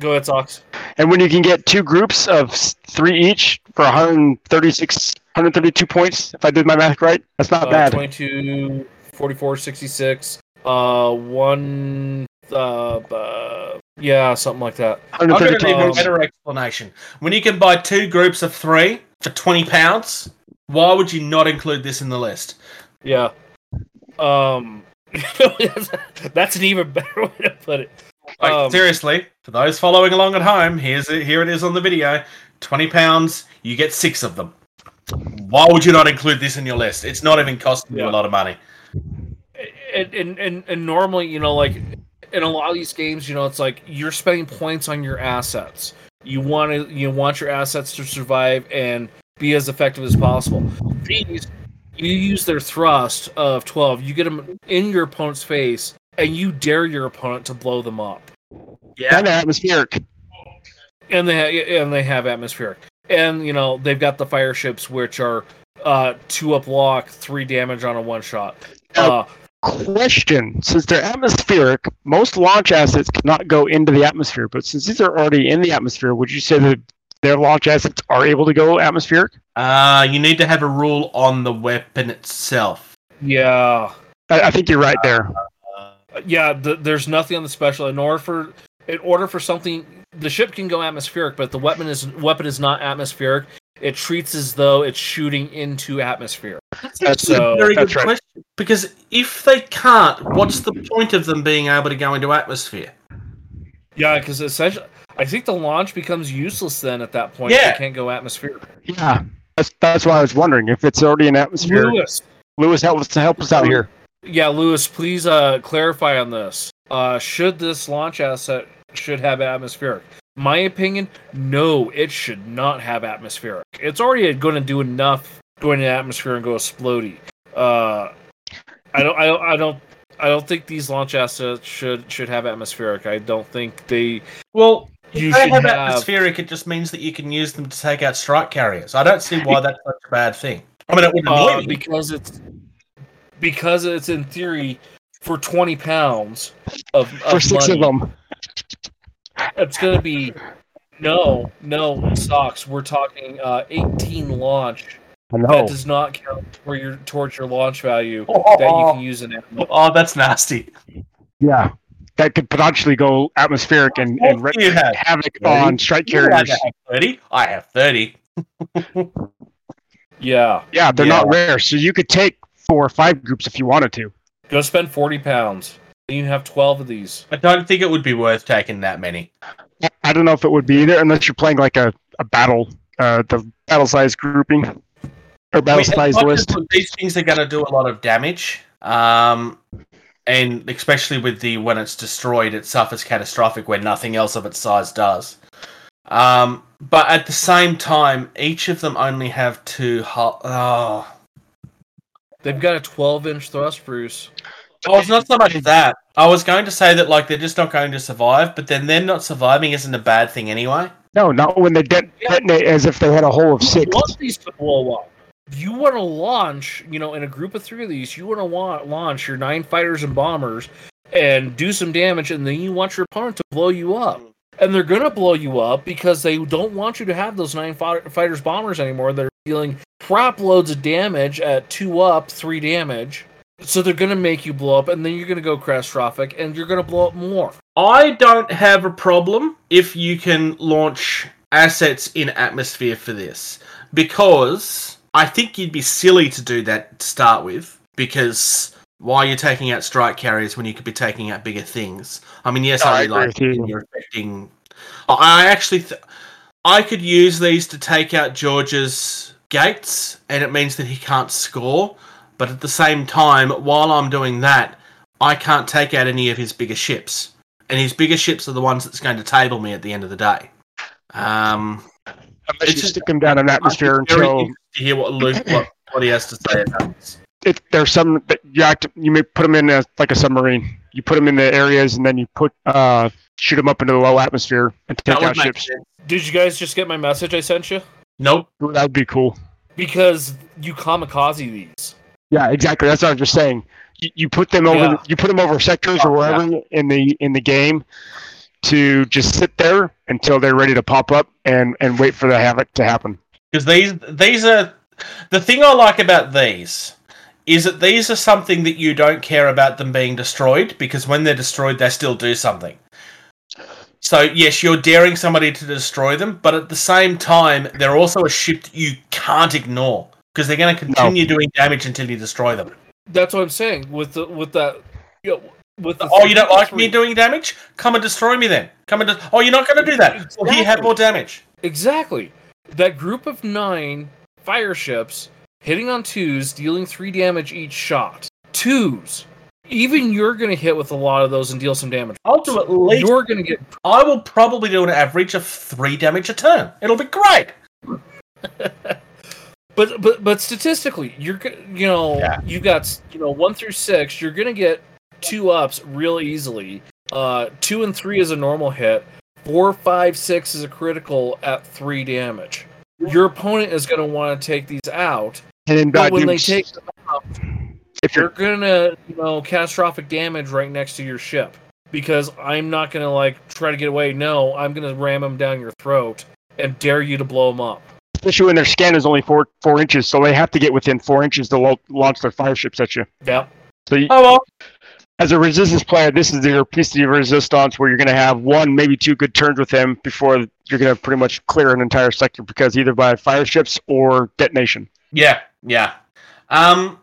Go ahead, Socks.
and when you can get two groups of three each for 136, 132 points, if I did my math right, that's not
Uh,
bad.
22, 44, 66, uh, one, uh, uh, yeah, something like that.
I've got an
132
even
Um,
better explanation. When you can buy two groups of three for twenty pounds, why would you not include this in the list?
Yeah. Um, that's, that's an even better way to put it.
Like,
Um,
seriously, for those following along at home, here's it, here it is on the video. Twenty pounds, you get six of them. Why would you not include this in your list? It's not even costing you a lot of money.
and, and and and normally, you know, like in a lot of these games, you know, it's like you're spending points on your assets. You want to you want your assets to survive and be as effective as possible. These you use their thrust of 12, you get them in your opponent's face and you dare your opponent to blow them up.
Yeah.
And atmospheric.
And they ha- and they have atmospheric. And you know, they've got the fire ships which are uh two up lock, 3 damage on a one shot. Uh
Question: Since they're atmospheric, most launch assets cannot go into the atmosphere. But since these are already in the atmosphere, would you say that their launch assets are able to go atmospheric?
Uh, you need to have a rule on the weapon itself.
yeah.
I, I think you're right there.
Uh,
yeah th- there's nothing on the special in order for in order for something the ship can go atmospheric but the weapon is weapon is not atmospheric it treats as though it's shooting into atmosphere
That's
So-
a very
that's
good
right.
question. Because if they can't, what's the point of them being able to go into atmosphere?
yeah because essentially i think the launch becomes useless then at that point
Yeah.
if they can't go atmospheric
Yeah, that's that's why I was wondering if it's already in atmosphere.
lewis
Lewis, help us help us out here.
yeah lewis please uh clarify on this uh should this launch asset should have atmospheric my opinion no it should not have atmospheric it's already going to do enough going into atmosphere and go explodey uh i don't i don't i don't i don't think these launch assets should should have atmospheric i don't think they
Well,
you
if they
should
have,
have
atmospheric, it just means that you can use them to take out strike carriers. I don't see why that's such a bad thing. I mean, it wouldn't
uh,
me.
because it's because it's in theory for 20 pounds of, of
For six
money.
of them,
It's gonna be no, no socks. We're talking uh, 18 launch.
I
That does not count for your towards your launch value that you can use in ammo.
Oh, that's nasty.
Yeah, that could potentially go atmospheric and, and
What
wreak
have?
havoc
Ready?
on strike
You
carriers.
30. I have 30.
Yeah,
Yeah, they're
Yeah.
not rare, so you could take four or five groups if you wanted to.
go spend 40 pounds. You have 12 of these.
I don't think it would be worth taking that many.
I- I don't know if it would be either, unless you're playing like a, a battle, uh, the battle size grouping or
I
battle
mean,
size list.
These things are going to do a lot of damage, um, and especially with the when it's destroyed, it suffers catastrophic where nothing else of its size does. Um, but at the same time, each of them only have two. Hu- oh.
They've got a 12 inch thrust, Bruce.
Oh, it's not so much that. I was going to say that like they're just not going to survive, but then them not surviving isn't a bad thing anyway.
No, not when they det- detonate as if they had a hole of
You
six.
want these to blow up. You want to launch, you know, in a group of three of these, you want to want launch your nine fighters and bombers and do some damage, and then you want your opponent to blow you up. And they're gonna blow you up because they don't want you to have those nine fi- fighters bombers anymore. They're dealing crap loads of damage at two up, three damage. So they're gonna make you blow up, and then you're gonna go catastrophic, and you're gonna blow up more.
I don't have a problem if you can launch assets in atmosphere for this because I think you'd be silly to do that to start with because why are you taking out strike carriers when you could be taking out bigger things? I mean, yes,
No, I
I,
agree
like
you.
you're affecting. I actually, th- I could use these to take out George's gates, and it means that he can't score. But at the same time, while I'm doing that, I can't take out any of his bigger ships, and his bigger ships are the ones that's going to table me at the end of the day. Um,
Unless
It's
you
just-
stick them down in atmosphere until
interested to hear what Luke what, what he has to say about this.
it, there's some that you act. You may put them in a, like a submarine. You put them in the areas, and then you put uh shoot them up into the low atmosphere and take
That
out ships.
sense.
Did you guys just get my message I sent you?
Nope.
That would be cool.
Because you kamikaze these.
Yeah, exactly. That's what I was just saying. You, you put them over.
Yeah.
You put them over sectors or
Oh, yeah.
wherever in the in the game to just sit there until they're ready to pop up and and wait for the havoc to happen.
Because these these are the thing I like about these is that these are something that you don't care about them being destroyed because when they're destroyed they still do something. So yes, you're daring somebody to destroy them, but at the same time they're also a ship that you can't ignore because they're going to continue doing damage until you destroy them.
That's what I'm saying. With the with that you know, with the
Oh, you don't like me doing damage? Come and destroy me then. Come and. De- oh, you're not going to do that. Well, here, have
Exactly.
more damage.
Exactly. That group of nine fire ships hitting on twos, dealing three damage each shot. Twos. Even you're going to hit with a lot of those and deal some damage.
I'll do at least.
You're going to get.
I will probably do an average of three damage a turn. It'll be great.
But but but statistically, you're you know
Yeah.
you got you know one through six. You're going to get two ups real easily. Uh, two and three is a normal hit. Four, five, six is a critical at three damage. Your opponent is going to want to take these out,
And then
but when they take them out,
if
you're
you're
gonna you know catastrophic damage right next to your ship because I'm not gonna like try to get away. No, I'm gonna ram them down your throat and dare you to blow them up.
Especially when their scan is only four four inches, so they have to get within four inches to lo- launch their fire ships at you.
Yep.
So you,
Oh well.
as a resistance player, this is your piece of resistance where you're going to have one, maybe two good turns with him before you're going to pretty much clear an entire sector because either by fire ships or detonation.
Yeah, yeah. Um,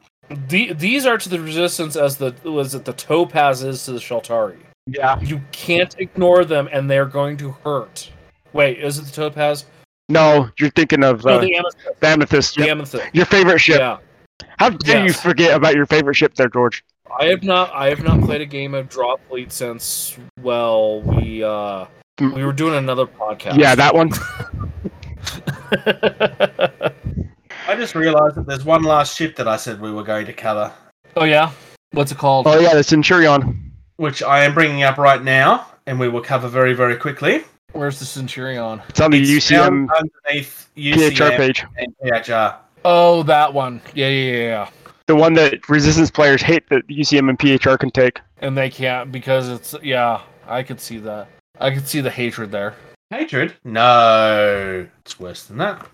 The, these are to the resistance as the was it the topaz is to the Shaltari.
Yeah.
You can't ignore them, and they're going to hurt. Wait, is it the topaz?
No, you're thinking of
No,
uh,
the amethyst.
the amethyst.
The amethyst.
Your favorite ship.
Yeah.
How dare you forget about your favorite ship there, George?
I have not I have not played a game of Drop Fleet since well we uh we were doing another podcast.
Yeah, that one.
I just realised that there's one last ship that I said we were going to cover,
oh yeah. What's it called?
Oh yeah, the Centurion.
which I am bringing up right now, and we will cover very, very quickly.
Where's the Centurion?
It's on the
It's
UCM
down underneath UCM
PHR page.
and PHR.
Oh, that one. Yeah, yeah, yeah, yeah.
The one that resistance players hate that UCM and PHR can take.
And they can't because it's yeah. I could see that. I could see the hatred there.
Hatred? No, it's worse than that.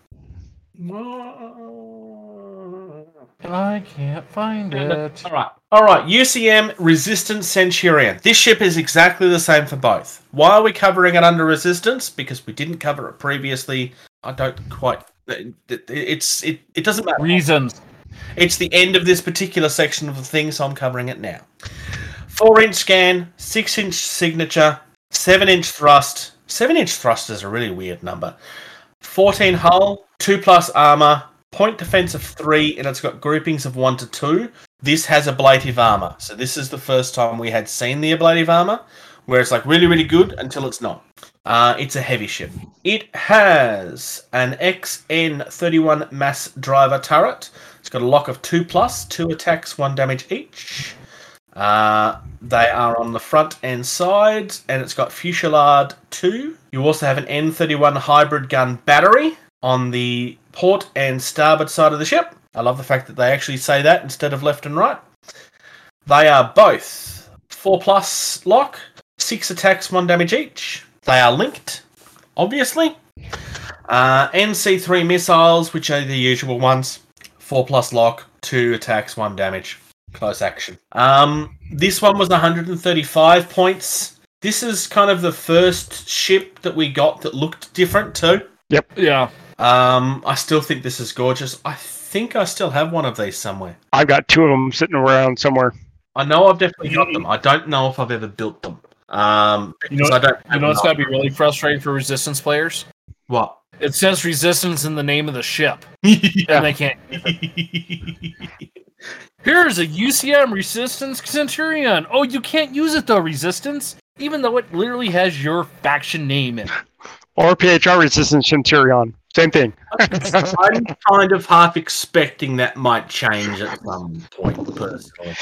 I can't find it.
All right, all right. UCM Resistance Centurion. This ship is exactly the same for both. Why are we covering it under Resistance? Because we didn't cover it previously. I don't quite. it- it- It's it. It doesn't matter.
Reasons.
It's the end of this particular section of the thing, so I'm covering it now. Four inch scan, six inch signature, seven inch thrust. Seven inch thrust is a really weird number. 14 hull, 2 plus armor, point defense of 3, and it's got groupings of 1 to 2. This has ablative armor. So this is the first time we had seen the ablative armor, where it's like really, really good until it's not. Uh, it's a heavy ship. It has an XN31 mass driver turret. It's got a lock of 2 plus, 2 attacks, 1 damage each. Uh, they are on the front and sides, and it's got Fusillade 2. You also have an N31 hybrid gun battery on the port and starboard side of the ship. I love the fact that they actually say that instead of left and right. They are both four plus lock, six attacks, one damage each. They are linked, obviously. Uh, NC3 missiles, which are the usual ones. Four plus lock, two attacks, one damage. Close action. Um, this one was 135 points. This is kind of the first ship that we got that looked different too. Yep.
Yeah.
Um, I still think this is gorgeous. I think I still have one of these somewhere.
I've got two of them sitting around somewhere.
I know I've definitely got them. I don't know if I've ever built them. Um,
You know,
because I don't.
you know, it's got to be really frustrating for resistance players.
what?
It says resistance in the name of the ship,
yeah.
and they can't. Here's a UCM resistance Centurion. Oh, you can't use it though, resistance, even though it literally has your faction name in it.
Or PHR resistance Centurion. Same thing.
I'm kind of half expecting that might change at some point, personally.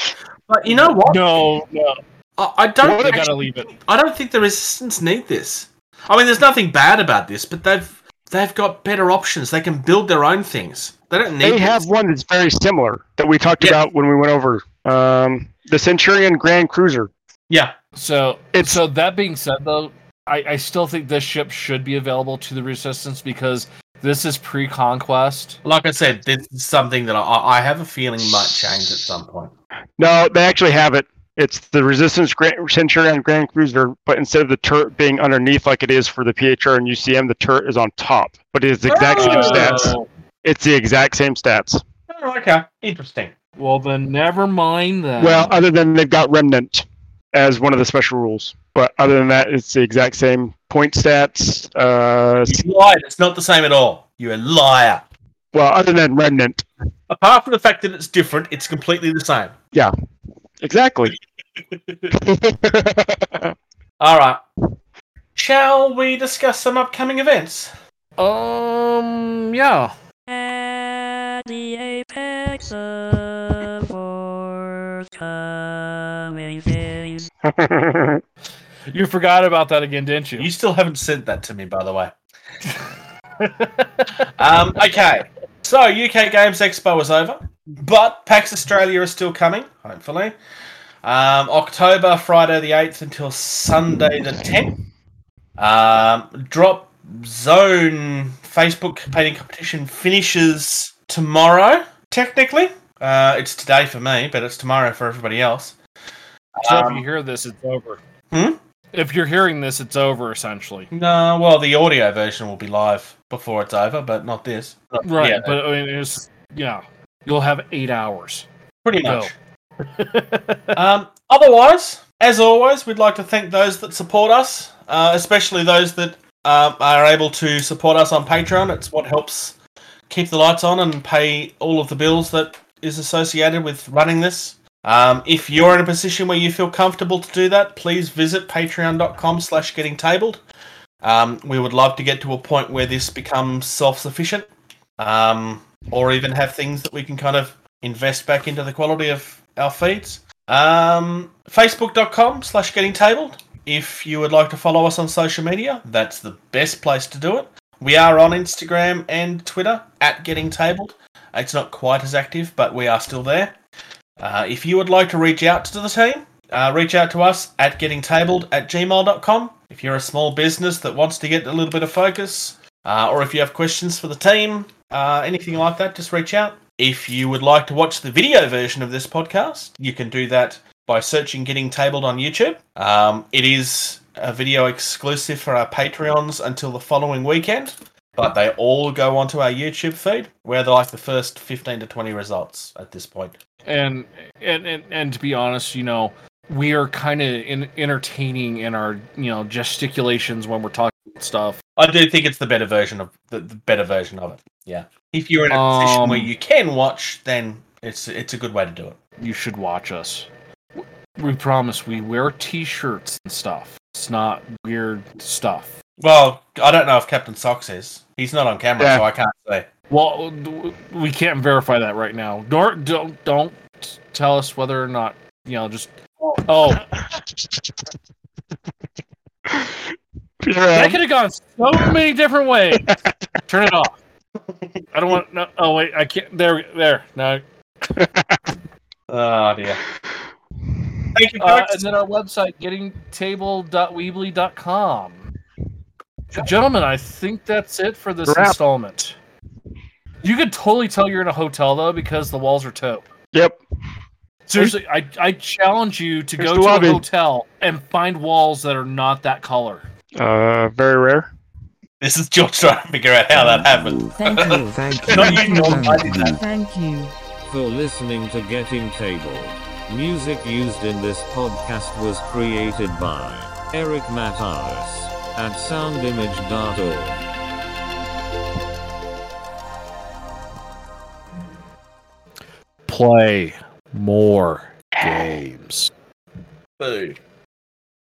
But you know what?
No, no,
I, I don't.
they gotta leave it.
I don't think the resistance need this. I mean, there's nothing bad about this, but they've they've got better options. They can build their own things. They don't need.
They
this.
have one that's very similar that we talked
Yeah.
about when we went over um, the Centurion Grand Cruiser.
Yeah,
So,
It's-
so that being said, though, I, I still think this ship should be available to the resistance because this is pre-conquest.
like I said, this is something that I, I have a feeling might change at some point.
No, they actually have it. It's the Resistance Grand, Centurion Grand Cruiser, but instead of the turret being underneath like it is for the PHR and UCM, the turret is on top. But it is the exact same
Oh.
stats. It's the exact same stats.
Oh, okay, interesting.
Well, then never mind that.
Well, other than they've got Remnant as one of the special rules. But other than that, it's the exact same point stats. Uh,
You lied. It's not the same at all. You're a liar.
well, other than Remnant.
Apart from the fact that it's different, it's completely the same.
Yeah, exactly.
All right. Shall we discuss some upcoming events?
um, yeah.
At the apex of forthcoming things.
You forgot about that again, didn't you?
You still haven't sent that to me, by the way. um, okay. So, UK Games Expo is over, but PAX Australia is still coming, hopefully. Um, October, Friday the 8th until Sunday the 10th. Um, Drop Zone Facebook painting competition finishes tomorrow, technically. Uh, it's today for me, but it's tomorrow for everybody else.
So
Um,
if you hear this, it's over.
Hmm?
If you're hearing this, it's over essentially.
No, well, the audio version will be live before it's over, but not this. Not-
Right,
yeah,
but I mean, it's yeah. You'll have eight hours.
pretty much. Um, otherwise, as always, we'd like to thank those that support us, uh, especially those that uh, are able to support us on Patreon. It's what helps keep the lights on and pay all of the bills that is associated with running this. Um, if you're in a position where you feel comfortable to do that, please visit patreon.com slash getting tabled. Um, we would love to get to a point where this becomes self-sufficient um, or even have things that we can kind of invest back into the quality of our feeds. Um, Facebook.com slash getting tabled. If you would like to follow us on social media, that's the best place to do it. We are on Instagram and Twitter at getting tabled. It's not quite as active, but we are still there. Uh, if you would like to reach out to the team, uh, reach out to us at gettingtabled at gmail.com. If you're a small business that wants to get a little bit of focus, uh, or if you have questions for the team, uh, anything like that, just reach out. If you would like to watch the video version of this podcast, you can do that by searching Getting Tabled on YouTube. Um, it is a video exclusive for our Patreons until the following weekend, but they all go onto our YouTube feed where they're like the first 15 to 20 results at this point.
And and and, and to be honest, you know, we are kind of in, entertaining in our you know gesticulations when we're talking about stuff.
I do think it's the better version of the, the better version of it. Yeah. If you're in a position where
Um,
you can watch, then it's it's a good way to do it.
You should watch us. We promise we wear T-shirts and stuff. It's not weird stuff.
Well, I don't know if Captain Socks is. He's not on camera,
Yeah.
so I can't say.
Well, we can't verify that right now. Don't don't don't tell us whether or not you know. Just oh,
Yeah.
that could have gone so many different ways. Turn it off. I don't want. No, oh wait, I can't. There, there. No.
Oh dear. Thank you,
Uh, and then our website, gettingtable.weebly.com. Gentlemen, I think that's it for this
Wrap.
installment. You could totally tell you're in a hotel though because the walls are taupe.
Yep.
Seriously, I, I challenge you to
Here's
go to
lobby.
a hotel and find walls that are not that color.
Uh, very rare.
This is George trying to figure out how that happened.
Thank you.
Thank
Not
you.
you, Norm. I did that.
Thank you.
For listening to Getting Tabled. Music used in this podcast was created by Eric Matthews at soundimage.org.
Play more ah. games.
Boo.